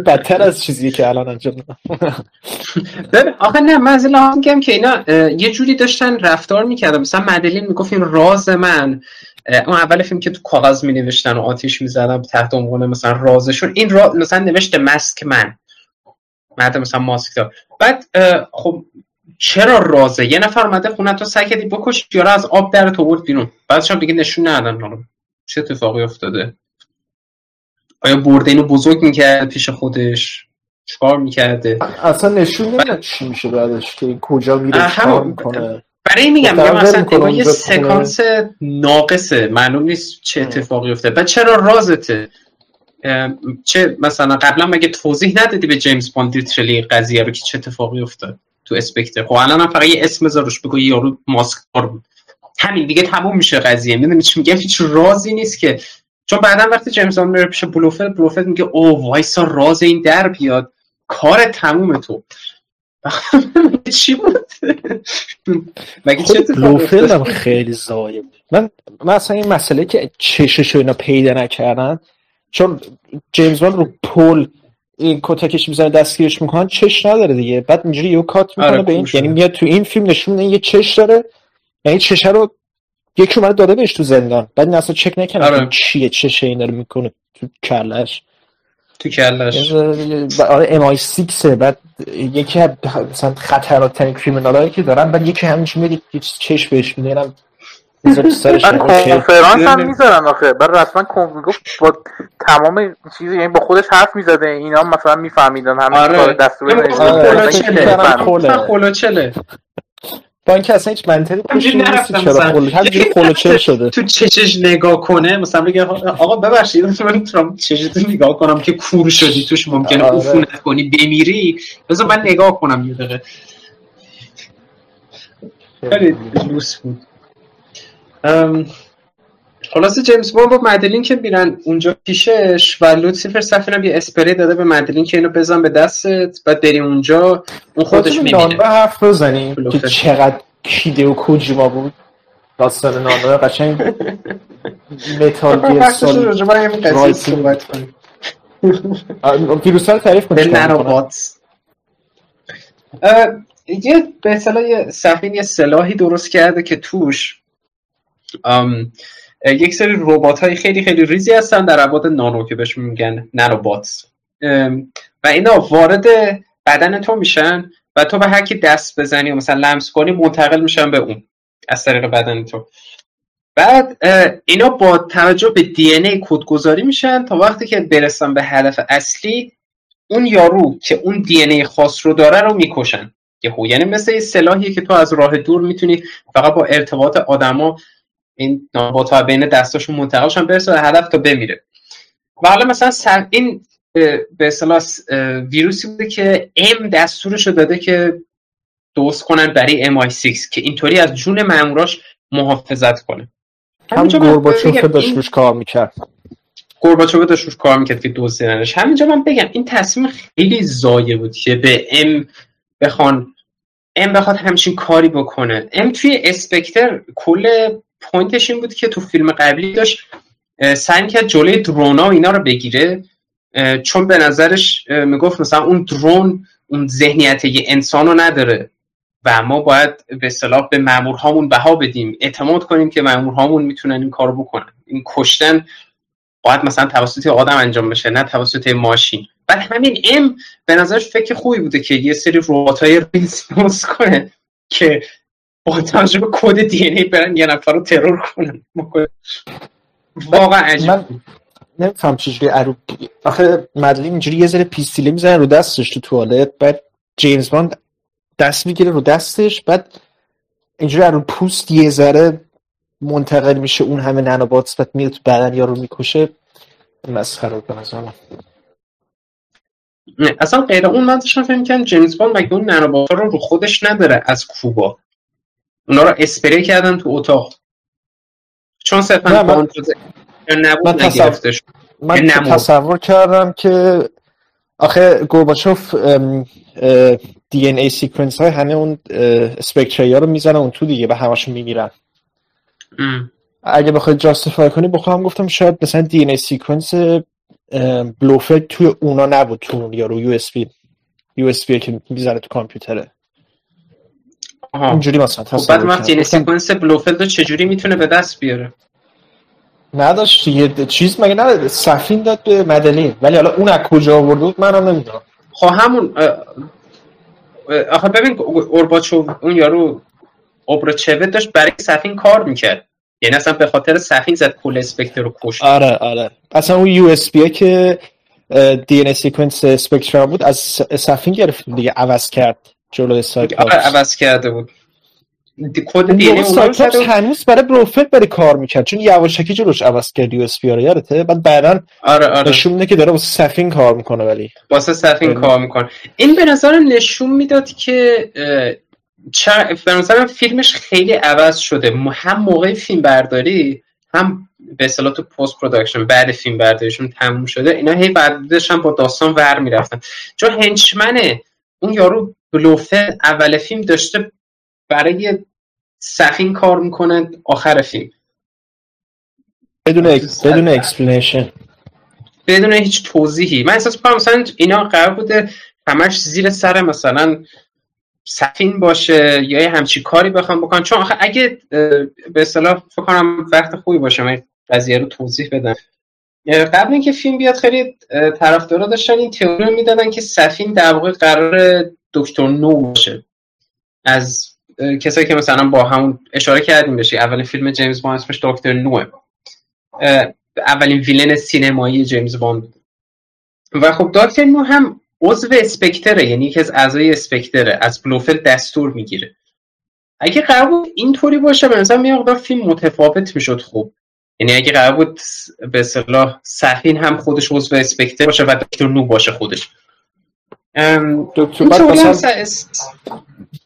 بدتر از چیزی که الان انجام آخه نه من از میگم که اینا یه جوری داشتن رفتار می‌کردن. مثلا مدلین می‌گفت این راز من اون اول فیلم که تو کاغذ می نوشتن و آتیش می زدن تحت عنوان مثلا رازشون این را مثلا نوشته مسک من مثلا ماسک دار بعد خب چرا رازه؟ یه نفر اومده خونه تو سعی کردی بکش یارو از آب در تو برد بیرون. بعدش هم دیگه نشون ندادن. حالا چه اتفاقی افتاده؟ آیا برده اینو بزرگ می‌کرد پیش خودش؟ چکار می‌کرده؟ اصلا نشون نمیدن چی میشه بعدش که کجا میره چکار می‌کنه. برای میگم میگم مثلا یه سکانس ناقصه. معلوم نیست چه اتفاقی افتاده. بعد چرا رازته؟ چه مثلا قبلا مگه توضیح ندادی به جیمز باند لیترلی قضیه رو که چه اتفاقی افتاد؟ تو اسپکتر. خب الان هم فقط یه اسم زاروش بگو یارو ماسکار بود. همین دیگه تموم میشه قضیه. می‌دونی چی میگم؟ هیچ رازی نیست که. چون بعدا وقتی جیمز باند میره پیش بلوفل بلوفل میگه او وایسا راز این در بیاد. کار تموم تو. چی بود؟ مگه چه بلوفل هم خیلی زایه بود. من مثلا این مسئله که چشش اینا پیدا نکردن چون جیمز وان رو پول این کتکش می‌زنه دستگیرش می‌کنن چش نداره دیگه. بعد اینجوری یه کات می‌کنه آره به این یعنی میاد تو این فیلم نشون یه چش داره. یعنی چشه رو یکی اومده داده بهش تو زندان. بعد این اصلا چک نکنه آره. چیه چشه این داره می‌کنه تو کلش تو کلش آره ام آی 6 بعد یکی مثلا خطرات ترین کریمینال که دارن بعد یکی همینش میاد چش بهش کنفرانس هم می‌ذارن آخه. برای رسما گفت با تمام چیزی یعنی با خودش حرف می‌زده. اینا مثلا میفهمیدن. همه آره. دستور خلوچله با اینکه اصلا هیچ منطقی توش نیست چرا خلو همینجوری خلوچل شده. تو چشش نگاه کنه مثلا بگه آقا ببخشید من تو چشتو نگاه کنم که کور شدی توش ممکنه آره. عفونت کنی بمیری. بذار من نگاه کنم یه دقیقه. خیلی لوس بود. خلاصه جیمز بون با مدلین که میرن اونجا پیشش و لوسیفر سفینم یه اسپری داده به مدلین که اینو بزن به دستت بعد بری اونجا اون خودش می‌بینه. به حرف بزنیم که چقدر کیده و کوجیما بود. داستان نانوه قشنگ متال گیر سال ویروس رو تعریف کنیم یه به اصطلاح یه سفین یه سلاحی درست کرده که توش یک سری ربات های خیلی خیلی ریزی هستن در ابعاد نانو که بهش میگن نانوبات و اینا وارد بدن تو میشن و تو به هر کی دست بزنی و مثلا لمس کنی منتقل میشن به اون از طریق بدن تو. بعد اینا با توجه به دی ای کدگذاری میشن تا وقتی که برسن به هدف اصلی اون یارو که اون دی ای خاص رو داره رو می‌کشن. یعنی مثل یه سلاحیه که تو از راه دور می‌تونی فقط با ارتباط آدما این نابات بین دستاشون منتقلشن برسه به هدف تا بمیره. و حالا مثلا سر این به اصطلاح ویروسی بوده که ام دستورش رو داده که دوست کنن برای MI6 که اینطوری از جون ماموراش محافظت کنه. هم گورباچوف داشت روش کار می‌کرد. گورباچوف داشت روش کار می‌کرد که دزدیدنش همینجا من بگم این تصمیم خیلی زایه بود که به ام بخوان ام بخواد همچین کاری بکنه. ام توی اسپکتر کل پوینتش این بود که تو فیلم قبلی داشت سعی کرد جلوی درونا اینا رو بگیره چون به نظرش می‌گفت مثلا اون درون اون ذهنیت یه انسان رو نداره و ما باید به صلاح به مامورهامون بها بدیم اعتماد کنیم که مامورهامون می‌تونن این کارو بکنن. این کشتن باید مثلا توسط آدم انجام بشه نه توسط ماشین. بعد همین ام به نظرش فکر خوبی بوده که یه سری ربات های کنه که با توجه به کد دی ای برن یه نفر رو ترور کنن. واقعا عجیب من نمیفهم چجوری ارو آخه مدلی اینجوری یه ذره پیستیله می‌زنه رو دستش تو توالت بعد جیمز باند دست می‌گیره رو دستش بعد اینجوری رو پوست یه ذره منتقل میشه اون همه نانوبات بعد میاد تو بدن یارو می‌کشه. مسخره به نظرم. اصلا غیر اون من داشتم فکر کنم جیمز باند مگه اون nanobot رو رو خودش نداره از کوبا؟ اونا رو اسپری کردن تو اتاق. چون صرفا من... نبود نگرفته من تصور کردم که آخه گورباچوف DNA sequence های همه اون اسپکتری ها رو می‌زنه اون تو دیگه به همشون میمیرن. اگه بخواید justify کنی بخوام گفتم شاید مثلا DNA sequence بلوفلد توی اونا نبود تو یا رو یو اس بی. یو اس بی که می‌زنه تو کامپیوتره. اینجوری مثلا خب بعد وقتی این sequence بلوفلد رو چجوری می‌تونه به دست بیاره؟ نداشت یه چیز مگه نداد سفین داد به مدلین. ولی حالا اون از کجا آورده بود منم نمی‌دونم. خب همون آخه ببین اوبراچوف اون یارو اوبرچوت داشت برای سفین کار می‌کرد. یعنی اصلا به خاطر سفین زد کل اسپکتر رو کشت. آره آره. اصلا اون USB که DNA sequence اسپکترم بود از سفین گرفت دیگه عوض کرد. جلوی Cyclops آره عوض کرده بود. کد DNA هنوز برای بلوفلد برای کار می‌کرد چون یواشکی جلوش عوض کرد USB رو یادته؟ بعد بعدا آره آره. نشون میده که داره واسه سفین کار می‌کنه ولی. واسه سفین آره. کار می‌کنه. این به نظرم نشون می‌داد که چه به نظرم فیلمش خیلی عوض شده. هم موقع فیلم برداری هم به اصطلاح تو post production بعد فیلم برداریشون تموم شده اینا هی بعدش هم با داستان ور می‌رفتن. چون henchman ه اون یارو بلوفلده اول فیلم داشته برای سفین کار می‌کنه آخر فیلم. بدون ex- بدون explanation بدون هیچ توضیحی. من احساس می‌کنم مثلا اینا قرار بوده همش زیر سر مثلا سفین باشه یا یه همچین کاری بخوام بکنم. چون آخه اگه به اصطلاح فکر کنم وقت خوبی باشه من قضیه رو توضیح بدم. قبل اینکه فیلم بیاد خیلی طرفدارا داشتن این تئوری رو می‌دادن که سفین در واقع قرار دکتر نو باشه. از کسایی که مثلا با همون اشاره کردیم بشه اولین فیلم جیمز باند اسمش دکتر نوه. اولین villain سینمایی جیمز باند بود و خب دکتر نو هم عضو اسپکتره یعنی یکی از اعضای اسپکتره از بلوفل دستور می‌گیره. اگه قرار بود اینطوری باشه به نظر فیلم متفاوت می‌شد خوب. یعنی اگه قرار بود به اصطلاح سفین هم خودش عضو اسپکتر باشه و دکتر نو باشه خودش. دکتر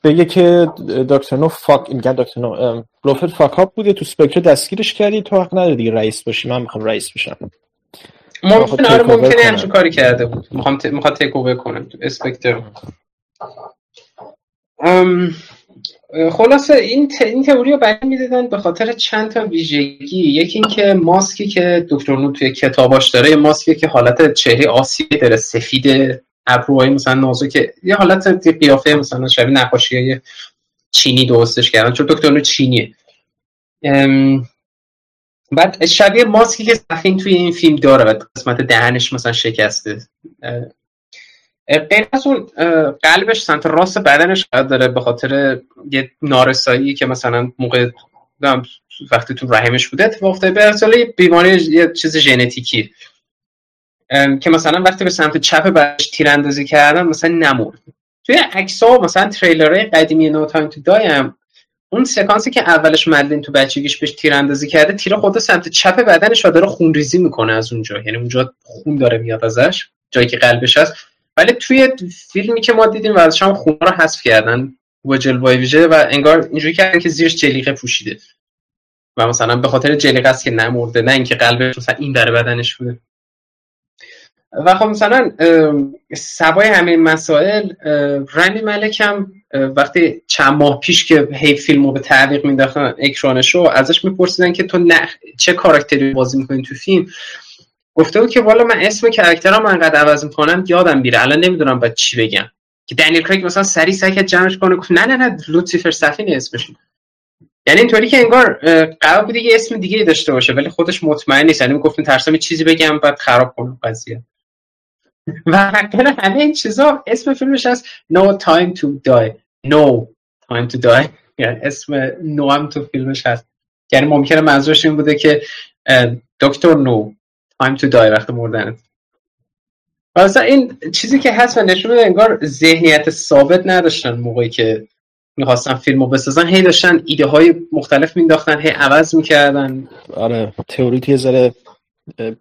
بگه که دکتر نو فاک میگن دکتر نو ام، بلوفت فاک اپ بوده تو سپکتر دستگیرش کردی تو حق نداری دیگه رئیس باشی من می‌خوام رئیس بشم. ممکن آره ممکنه کنه. همچین کاری کرده بود. می‌خوام ت... می‌خواد تیک اوور کنه. تو اسپکتر. ام، خلاصه این ت... این تئوری رو بیان به خاطر چند تا ویژگی. یکی اینکه ماسکی که دکتر نو توی کتاباش داره یه ماسکی که حالت چهره آسیایی داره سفید ابروهای مثلا نازک یه حالت قیافه مثلا شبیه نقاشی چینی درستش کردن چون دکتر نو چینیه. ام، بعد شبیه ماسکی که سفین توی این فیلم داره و قسمت دهنش مثلا شکسته. غیر از اون قلبش سمت راست بدنش داره به خاطر یه نارسایی که مثلا موقع وقتی تو رحمش بوده اتفاق افتاده. به یه بیماری یه چیز ژنتیکی. که مثلا وقتی به سمت چپ بدنش تیراندازی کردن مثلا نمرد. توی عکس ها مثلا تریلرهای قدیمی No Time to Die هم اون سکانسی که اولش مدلین تو بچگیش بهش تیراندازی کرده تیر خود سمت چپ بدنش و داره خونریزی می‌کنه از اونجا. یعنی اونجا خون داره میاد ازش جایی که قلبش هست. ولی توی فیلمی که ما دیدیم و ازش هم خون رو حذف کردن و جلوه ویژه و انگار اینجوری کردن که زیرش جلیقه پوشیده. و مثلا به خاطر جلیقه است که نمرده نه اینکه قلبش مثلا این در بدنش بوده. و خب مثلا سوای همه این مسائل رمی ملک هم وقتی چند ماه پیش که هی فیلم رو به تعویق مینداختن اکرانش رو ازش میپرسیدن که تو نخ... چه کاراکتری بازی می‌کنی تو فیلم؟ گفته بود که والا من اسم کرکترم انقدر عوض می‌کنم یادم میره. الان نمی‌دونم باید چی بگم. که دنیل کریگ مثلا سری کرد جمعش کنه گفت نه نه نه لوسیفر سفین اسمش. یعنی اینطوری که انگار قرار بوده یه اسم دیگه داشته باشه ولی خودش مطمئن نیست. یعنی می‌گفت ترسم چیزی بگم بعد خراب کنم قضیه. و حقیقتا همه این چیزا اسم فیلمش هست No Time to Die. No Time to Die. یعنی اسم نو هم تو فیلمش هست. یعنی ممکنه منظورش این بوده که دکتر نو Time to Die وقت مردنت. و مثلا این چیزی که هست و نشون میده انگار ذهنیت ثابت نداشتن موقعی که می‌خواستن فیلمو بسازن. هی داشتن ایده های مختلف مینداختن هی عوض می‌کردن. آره تئوری یه ذره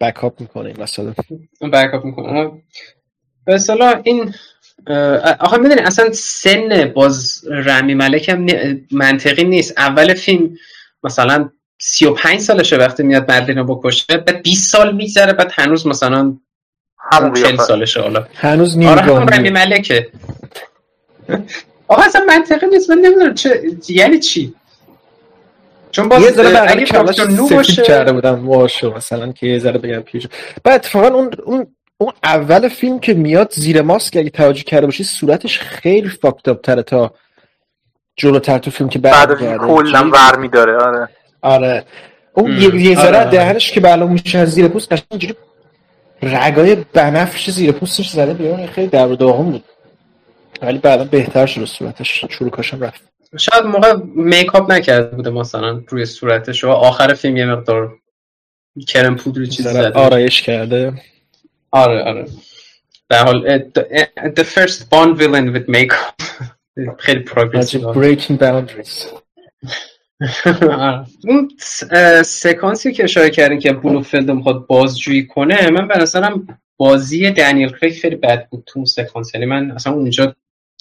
بکاپ می‌کنه مسئله بکاپ می‌کنه به این آخه می‌دونی اصلا سن باز رمی ملک هم منطقی نیست. اول فیلم مثلا 35 سالشه وقتی میاد مدلین رو بکشه بعد 20 سال میگذره بعد هنوز مثلا همون 40 قیافه سالشه حالا. هنوز آره همون رمی ملکه. آقا اصلا منطقی نیست. من نمی‌دونم چه یعنی چی؟ چون باز یه ذره اگه دکتر نو سفید باشه کرده بودم موهاشو مثلا که یه ذره بگم پیش. بعد اتفاقا اون اون اون اول فیلم که میاد زیر ماسک اگه توجه کرده باشی صورتش خیلی فاکت اپ تره تا جلوتر تو فیلم که بعد برمیگرده. کلا ور میداره آره. آره. اون. یه یه ذره آره،. دهنش که بالا میشه از زیر پوست قشنگ اینجوری رگای بنفش زیر پوستش زده بیرون. خیلی در داغون بود. ولی بعدا بهتر شد صورتش. چروکاشم رفت. شاید موقع میکاپ نکرده بوده مثلا روی صورتش. و آخر فیلم یه مقدار کرم پودر ذره زده. آرایش کرده. آره آره. در حال the, first Bond villain with makeup. خیلی پروگرسیو breaking boundaries. اون س- اه، سکانسی که اشاره کردین که بلوفلد می‌خواد بازجویی کنه من به نظرم بازی دنیل کریگ خیلی بد بود تو اون سکانس. یعنی من اصلا اونجا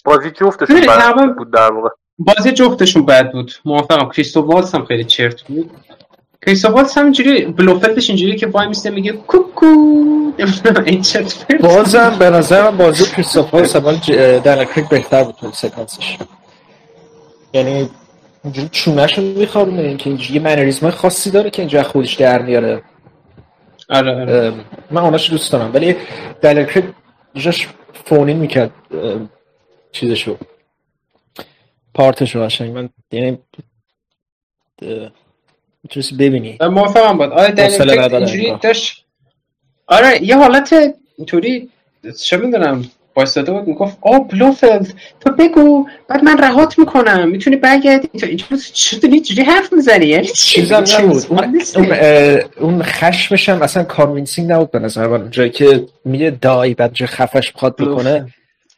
بازی جفتشون بد بود در واقع. بازی جفتشون بد بود. موافقم. کریستوف والتز هم خیلی چرت بود. کریستوف والتز هم اینجوری بلوفلدش اینجوری که وای میسته میگه cuckoo. این چرت. بازم به نظر من بازی کریستوف والتز و دنیل کریگ بهتر بود تو سکانسش. یعنی اینجوری چونش رو میخوابونه اینکه اینجوری یه mannerism خاصی داره که اینجا خودش در میاره. آره آره. من اوناشو دوست دارم. ولی دنیل کریگ جاش فونین می‌کرد چیزشو. پارتشو قشنگ. من یعنی می‌تونستی ببینی. من موافقم بود آره نداره اینجوری. داشت. آره یه حالت اینطوری چه می‌دونم. وایستاده بود می‌گفت آه بلوفلد تو بگو بعد من رهات می‌کنم می‌تونی برگردی. تو اینجا چرا داری اینجوری حرف می‌زنی یعنی چی؟ چیزم چیز نبود. اون. اون, اون خشمش هم اصلا convincing نبود به نظر من. جایی که میگه die بعد جای خفش بخواد بکنه.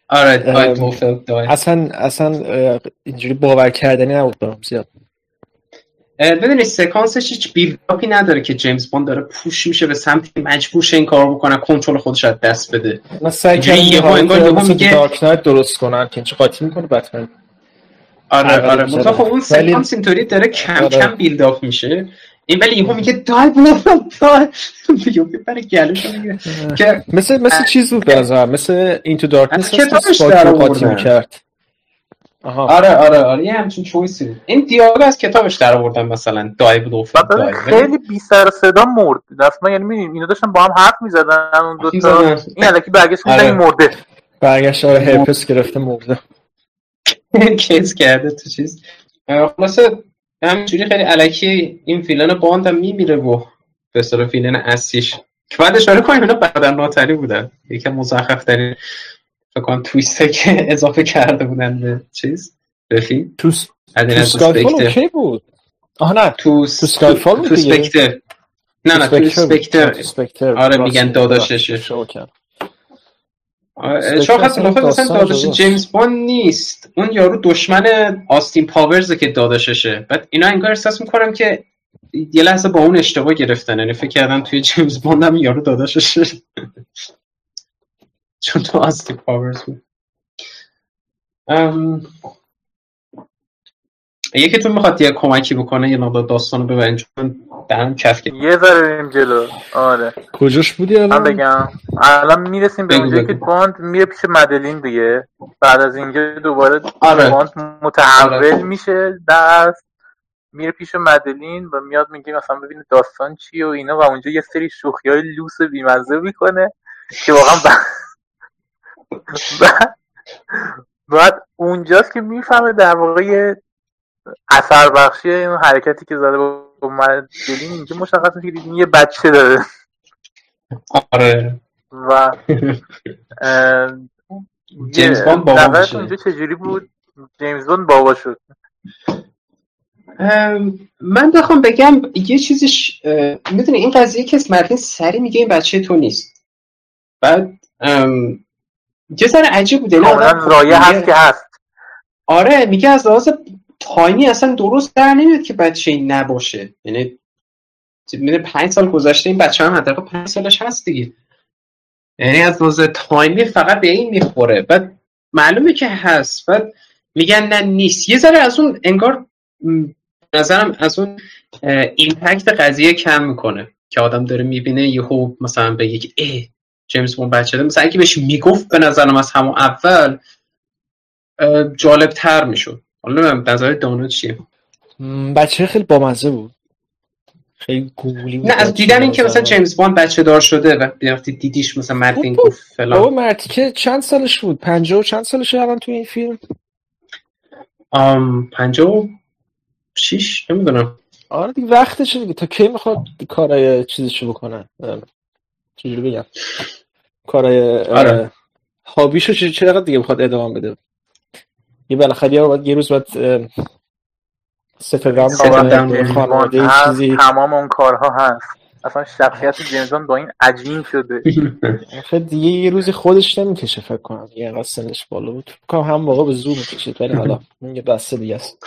آره ام، بلوفلد die. اصلا اصلا اینجوری باور کردنی نبود برام زیاد. بدونی سکانسش هیچ build-up ی نداره که جیمز باند داره push میشه به سمت مجبور شه این کارو بکنه کنترل خودش از دست بده. یه یهو انگار یهو میگه- Dark Knight درست کنن که اینجا قاطی می‌کنه بتمن. آره آره. منتها خب اون سکانس اینطوری داره کم آره. کم بیلداپ میشه. این ولی یهو میگه دای بلوفلد دای میگه بره گلوشو میگه. که مثل مثل چیز بود به مثل اینتو دارکنس از کتابش قاطی. می‌کرد. آها. آره آره آره یه همچین چویسی بود. این دیالوگ از کتابش در آوردن مثلا دای بعد دای خیلی بی سر صدا مرد. دست من یعنی می‌بینی اینا داشتن با هم حرف می‌زدن اون دو تا. این الکی برگشت آره. این مرده. برگشت آره herpes گرفته مرده. kiss کرده تو چیز. خلاصه همینجوری خیلی الکی این villain باند هم میمیره و به اصطلاح villain اصلیش. که بعد اشاره کنیم اینا برادر ناتری بودن. یکم مزخرف ترین فکر کنم twist ه که اضافه کرده بودن به چیز به فیلم. تو سکایفال. اوکی بود؟ آها نه. تو تو اسکایفال بود تو نه نه تو اسپکتر آره، میگن اسپکتر چون اصلا خاطر مثلا داستان داداش. جیمز باند نیست. اون یارو دشمن آستین پاورزه که داداششه. بعد اینا انگار احساس می‌کنم که یه لحظه با اون اشتباه گرفتن. یعنی فکر کردم توی جیمز باند هم یارو داداششه. چون تو آستین پاورز بود ام... یکیتون می‌خواد یه کمکی بکنه یه مقدار داستانو ببرین چون درم کف کرد یه ذره بریم جلو. آره. کجاش بودی من الان بگم. الان می‌رسیم به اونجایی که. باند میره پیش مدلین دیگه. بعد از اینجا دوباره آره. باند متحول آره. میشه دست میره پیش مدلین و میاد میگه مثلا ببینه داستان چیه و اینا و اونجا یه سری شوخی های لوس بیمزه می‌کنه که واقعا ب- بعد بعد اونجاست که می‌فهمه در واقع اثر بخشی این حرکتی که زده با مدلین اینجا مشخص میشه که یه بچه داره. آره. و جیمز باند بابا میشه. اونجا چجوری بود؟ جیمز باند بابا شد. ام، من بخوام بگم یه چیزش می‌دونی این قضیه که مرتین سری میگه این بچه تو نیست. بعد ام، یه ذره عجیب بوده نه آدم خب رایه میگه- هست که هست. آره میگه از لحاظ تایمی اصلا درست در نمیاد که بچه این نباشه. یعنی میده پنج سال گذشته این بچه هم حداقل پنج سالش هست دیگه. یعنی از لحاظ تایمی فقط به این می‌خوره. بعد معلومه که هست بعد میگن نه نیست. یه ذره از اون انگار به نظرم از اون impact قضیه کم می‌کنه که آدم داره می‌بینه یهو مثلا که اه جیمز باند بچه داره مثلا اگه بهش می‌گفت به نظرم از همون اول جالب تر می‌شد. حالا نظر دانو چیه؟ بچه خیلی بامزه بود. خیلی گوگلی بود نه از دیدن این که به مثلا. جیمز باند بچه دار شده و وقتی دیدیش مثلا مردین بابا- گفت بابا فلان مرتی که چند سالش بود؟ پنجاه و چند سالشه الان تو این فیلم؟ آم پنجاه و شیش نمی‌دونم. آره دیگه وقتشه دیگه. تا کی می‌خواد کارای چیزشو بکنن چجوری بگم؟ کارای آره. هابیشو چه چقدر دیگه می‌خواد ادامه بده؟ یه بالاخره یه باید یه روز باید سفر خانواده چیزی. تمام اون کارها هست. اصلا شخصیت جیمزون با این عجین شده. خیلی دیگه یه روزی خودش نمی‌کشه فکر کنم. یه اینقدر سنش بالا بود. فکر هم موقع به زور می‌کشید ولی حالا این یه بسته دیگه است.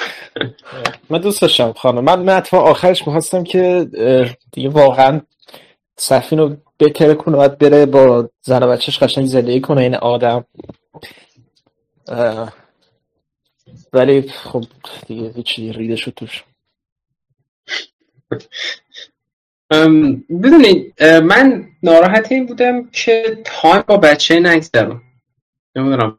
من دوست داشتم خانم. من من اتفاق آخرش می‌خواستم که دیگه واقعا سفین رو بکره کنه باید بره با زن و بچهش قشنگ زندگی کنه این آدم. ولی خب دیگه هیچی ریده شد توش. بدونید من ناراحت این بودم که تایم با بچه نگذرم نمی‌دونم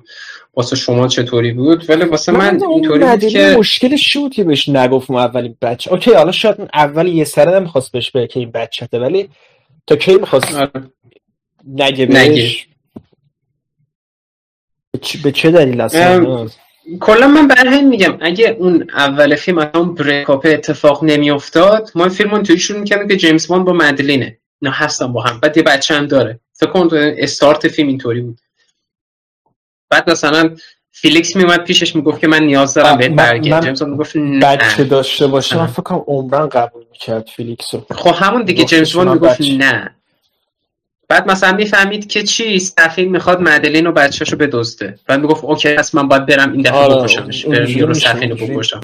واسه شما چطوری بود ولی واسه من, من اینطوری بود که مشکلش بود که بهش نگفتم اول این بچه؟ اوکی حالا شاید اول یه سره نمی‌خواست بهش بگه که این بچه ولی تا کی می‌خواست آره. نگه بهش؟ به چه دلیل اصلا؟ کلا من بر همین میگم اگه اون اول فیلم اصلا breakup اتفاق نمیافتاد ما فیلم اونطوری شروع می‌کردیم که جیمز باند با مدلینه. نه هستن با هم بعد یه بچه هم داره. فکر کن استارت فیلم اینطوری بود. بعد مثلا فیلیکس میومد پیشش می‌گفت که من نیاز دارم بهت برگرد جیمز می‌گفت نه. بچه داشته باشه. من فکر کنم عمراً قبول می‌کرد فیلیکسو. خب همون دیگه. جیمز باند می‌گفت نه. بعد مثلا می‌فهمید که چی؟ سفین می‌خواد مدلین و بچهشو بدزده. بعد می‌گفت اوکی پس من باید برم این دفعه آره بکشمش برم سفین رو بکشم.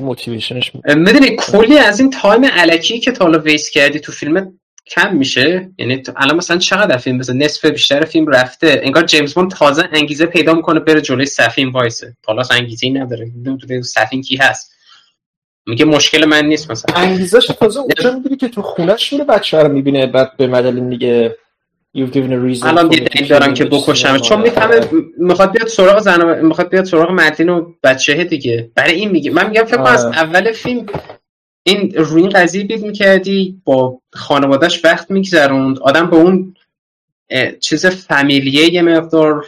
motivation ش می‌دونی کلی از این تایم الکی که تو waste کردی تو فیلم کم میشه. یعنی الان مثلا چقدر فیلم مثلا نصف بیشتر فیلم رفته. انگار جیمز بوند تازه انگیزه پیدا می‌کنه بره جلوی سفین وایسه. حالا انگیزه ای نداره. تو سفین کی هست. میگه مشکل من نیست مثلا. انگیزش تازه اونجا می‌گیری که تو خونش میره بچه رو می‌بینه بعد به مدلین میگه You've given a reason الان دیدن دارم که بکشم چون می‌فهمه می‌خواد بیاد سراغ زن می‌خواد بیاد سراغ مدین و بچه دیگه. برای این میگه من میگم فکر از اول فیلم این روی این قضیه بید می‌کردی با خانوادهش وقت میگذروند آدم به اون چیز فامیلیه یه مقدار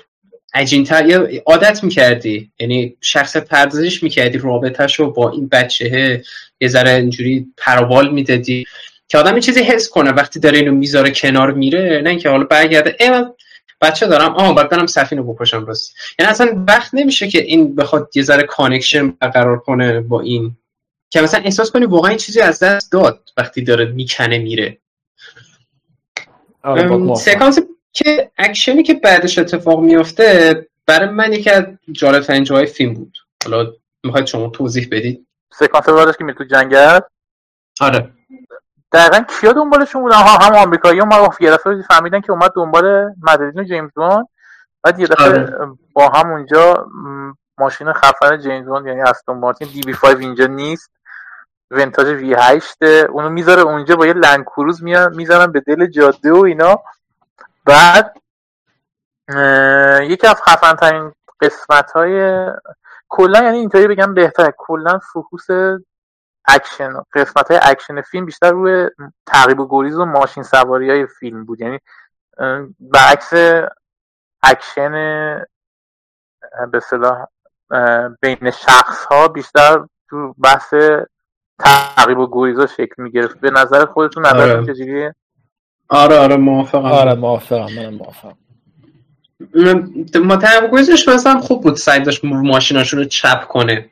عجینتر یا عادت می‌کردی. یعنی شخص پردازش می‌کردی رابطهش رو با این بچه یه ذره اینجوری پروبال می‌دادی که آدم چیزی حس کنه وقتی داره اینو می‌ذاره کنار میره. نه اینکه حالا برگرده ای بچه دارم آها باید دارم سفینو بکشم بس یعنی اصلا وقت نمیشه که این بخواد یه ذره connection برقرار کنه با این که مثلا احساس کنی واقعا این چیزی از دست داد وقتی داره می‌کنه میره. آره، سکانس که اکشنی که بعدش اتفاق میافته برای من یکی از جالب ترین جای فیلم بود. حالا می‌خواید شما توضیح بدید؟ سکانس بعدش که می تو جنگل؟ آره. دقیقا کیا دنبالشون بودن؟ ها هم آمریکایی ما یه دفعه فهمیدن که اومد دنبال مدلین و جیمز بوند بعد یه دفعه آره. با هم اونجا ماشین خفن جیمز بوند یعنی Aston Martin DB 5 اینجا نیست. Vantage V 8 اونو می‌ذاره اونجا با یه لنکروز می‌زنن به دل جاده و اینا. بعد یکی از خفن ترین قسمت های کلا یعنی اینطوری بگم بهتره کلا focus اکشن قسمت های اکشن فیلم بیشتر روی تعقیب و گریز و ماشین سواری های فیلم بود. یعنی برعکس اکشن به اصطلاح بین شخص ها بیشتر تو بحث تعقیب و گریز ها شکل می گرفت به نظر خودتون نظر آره. چجوریه؟ آره آره موافقم. آره موافقم منم موافقم. ما تعقیب گریزش مثلا خوب بود سعی داشت ماشیناشون رو چپ کنه.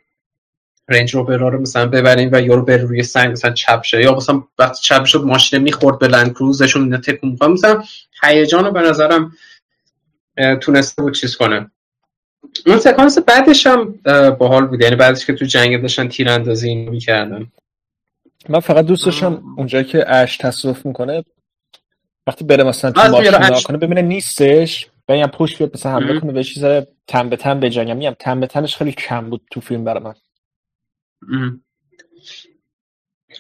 رنج روبر رو مثلا ببرین و یارو بره روی سنگ مثلا چپ شه. یا مثلا وقتی چپ شد ماشین می‌خورد به لند کروزشون اینا تکون مثلا هیجان رو به نظرم تونسته بود چیز کنه. اون سکانس بعدش هم باحال بود. یعنی بعدش که تو جنگ داشتن تیراندازی می‌کردن. من فقط دوست داشتم اونجایی که اش تصرف می‌کنه وقتی بره مثلا تو ماشین کنه ببینه نیستش. ببینم پشت بیاد مثلا حمله کنه بهش چیزا تن به تن بجنگم میگم تن به تنش خیلی کم بود تو فیلم برای من.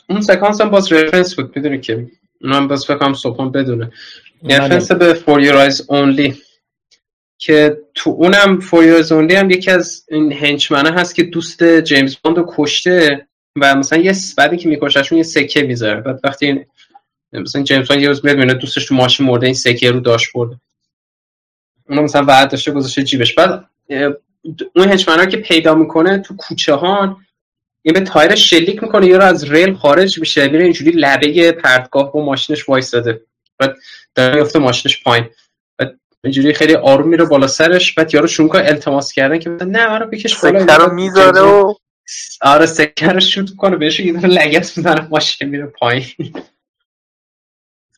اون سکانس هم باز رفرنس بود. می‌دونی که؟ اون هم باز فکرم صبحان بدونه. رفرنس به For Your Eyes Only. که تو اونم Eyes Only هم یکی از این هنچمنه هست که دوست جیمز باند رو کشته و مثلا یه بعدی که میکششون یه سکه می‌ذاره. بعد وقتی مثلا جیمز باند یه روز میاد می‌بینه دوستش تو ماشین مرده این سکه رو داشت برده. اونو مثلا بعد داشته گذاشته جیبش. بعد اون هنچمنه که پیدا می‌کنه تو کوچه ها این به تایر شلیک می‌کنه یا رو از ریل خارج میشه میره اینجوری لبه پرتگاه با ماشینش وایستاده. بعد داره ماشینش پایین. اینجوری خیلی آروم میره بالا سرش بعد یارو شروع کنه التماس کردن که نه منو بکش سکه بالا رو می‌ذاره و آره سکه رو شوت کنه بهش یه دونه لگت می‌زنه ماشین میره پایین.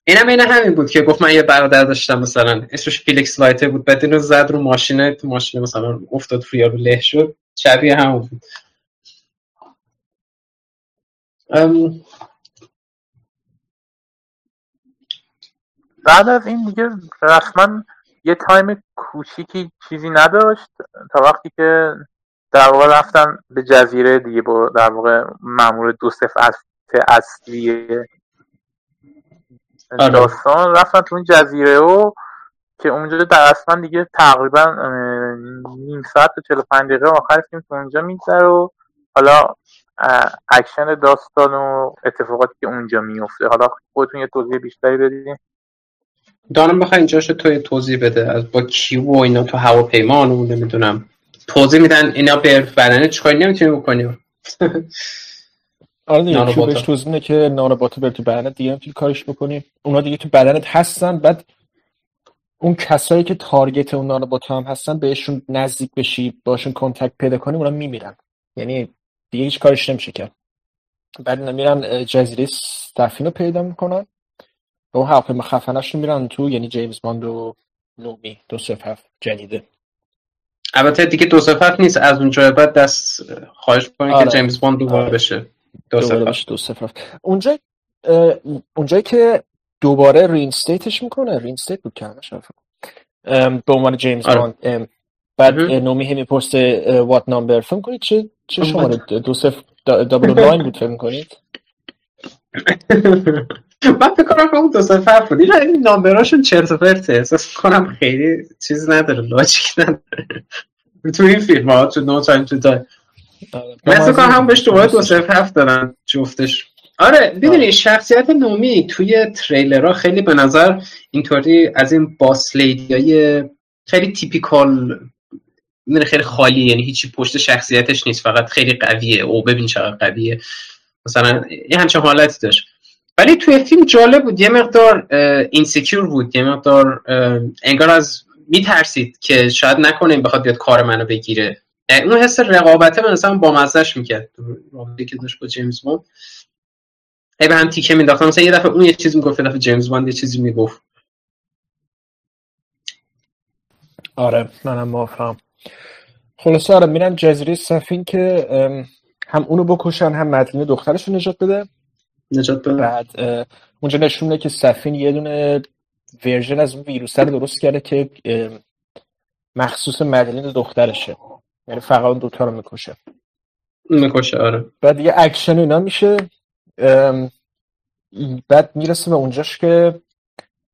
اینم این همین بود که گفت من یه برادر داشتم مثلا اسمش فیلیکس لایتره بود بعد اینو زد رو ماشینه تو ماشین مثلا افتاد رو یارو له شد. شبیه همون بود. ام، بعد از این دیگه رسما یه تایم کوچیکی چیزی نداشت تا وقتی که در واقع رفتن به جزیره دیگه با در واقع مامور دو صف اصلی آره. داستان رفتن تو این جزیره و که اونجا در اصلا دیگه تقریبا نیم ساعت تا 45 دقیقه آخر فیلم تو اونجا میگذره و حالا اکشن داستان و اتفاقاتی که اونجا میفته حالا خودتون یه توضیح بیشتری بدین نمی‌دونم بخوای اینجاش تو توضیح بده از با کیو و اینا تو هواپیما نمی‌دونم. توضیح میدن اینا به بدنه چیکار نمی‌تونی بکنی؟ آره دیگه کیو بهش. توضیح میده که nanobot ا بره تو بدنت دیگه نمی‌تونی کارش بکنی. اونا دیگه تو بدنت هستن بعد اون کسایی که target اون nanobot ا هم هستن بهشون نزدیک بشی باشون contact پیدا کنی اونا میمیرن. یعنی دیگه هیچ کارش نمیشه کرد. بعد اینا میرن جزیره سفین رو پیدا می‌کنن. و اون هواپیما خفنش رو میرن تو یعنی جیمز باند و نومی دو صفر هفت جدیده البته دیگه دو صفر هفت نیست از اونجا بعد دست خواهش کنید آره. که جیمز باند دوباره آره. بشه. دو دو صفر هفت. اونجا اونجایی که دوباره reinstate ش می‌کنه reinstate بود که به عنوان جیمز آره. باند بعد نومی هی می‌پرسه what number فکر کنید چه چه شماره؟ دو صفر double nine بود فکر کنید من فکر کنم اون دو هفت بود اینا این number اشون چرت و پرته. احساس کنم خیلی چیز نداره logic نداره. تو این فیلم ها تو No Time To Die آره. من فکر کنم هم بهش دوباره دو صفر هفت دادن جفتش. آره می‌دونی شخصیت نومی توی تریلرها خیلی به نظر اینطوری از این boss lady های خیلی typical می‌دونی خیلی خالی. یعنی هیچی پشت شخصیتش نیست فقط خیلی قویه. او ببین چقدر قویه. مثلا یه همچین حالتی داشت. ولی توی فیلم جالب بود. یه مقدار insecure بود. یه مقدار انگار از میترسید که شاید نکنه بخواد بیاد کار منو بگیره. اون حس رقابته من مثلا با مزهش می‌کرد. رابطه که داشت با جیمز باند هی به هم تیکه مینداختم مثلا یه دفعه اون یه چیزی می‌گفت یه دفعه جیمز باند یه چیزی می‌گفت. آره منم موافقم. خلاصه آره میرن جزیره سفین که هم اونو بکشن هم مدلین دخترش نجات بده. نجات بعد اونجا نشون میده که سفین یه دونه version از اون ویروس رو درست کرده که مخصوص مدلین دخترشه. یعنی فقط اون دوتا رو می‌کشه. می‌کشه آره. بعد یه اکشن اینا میشه. بعد می‌رسه به اونجاش که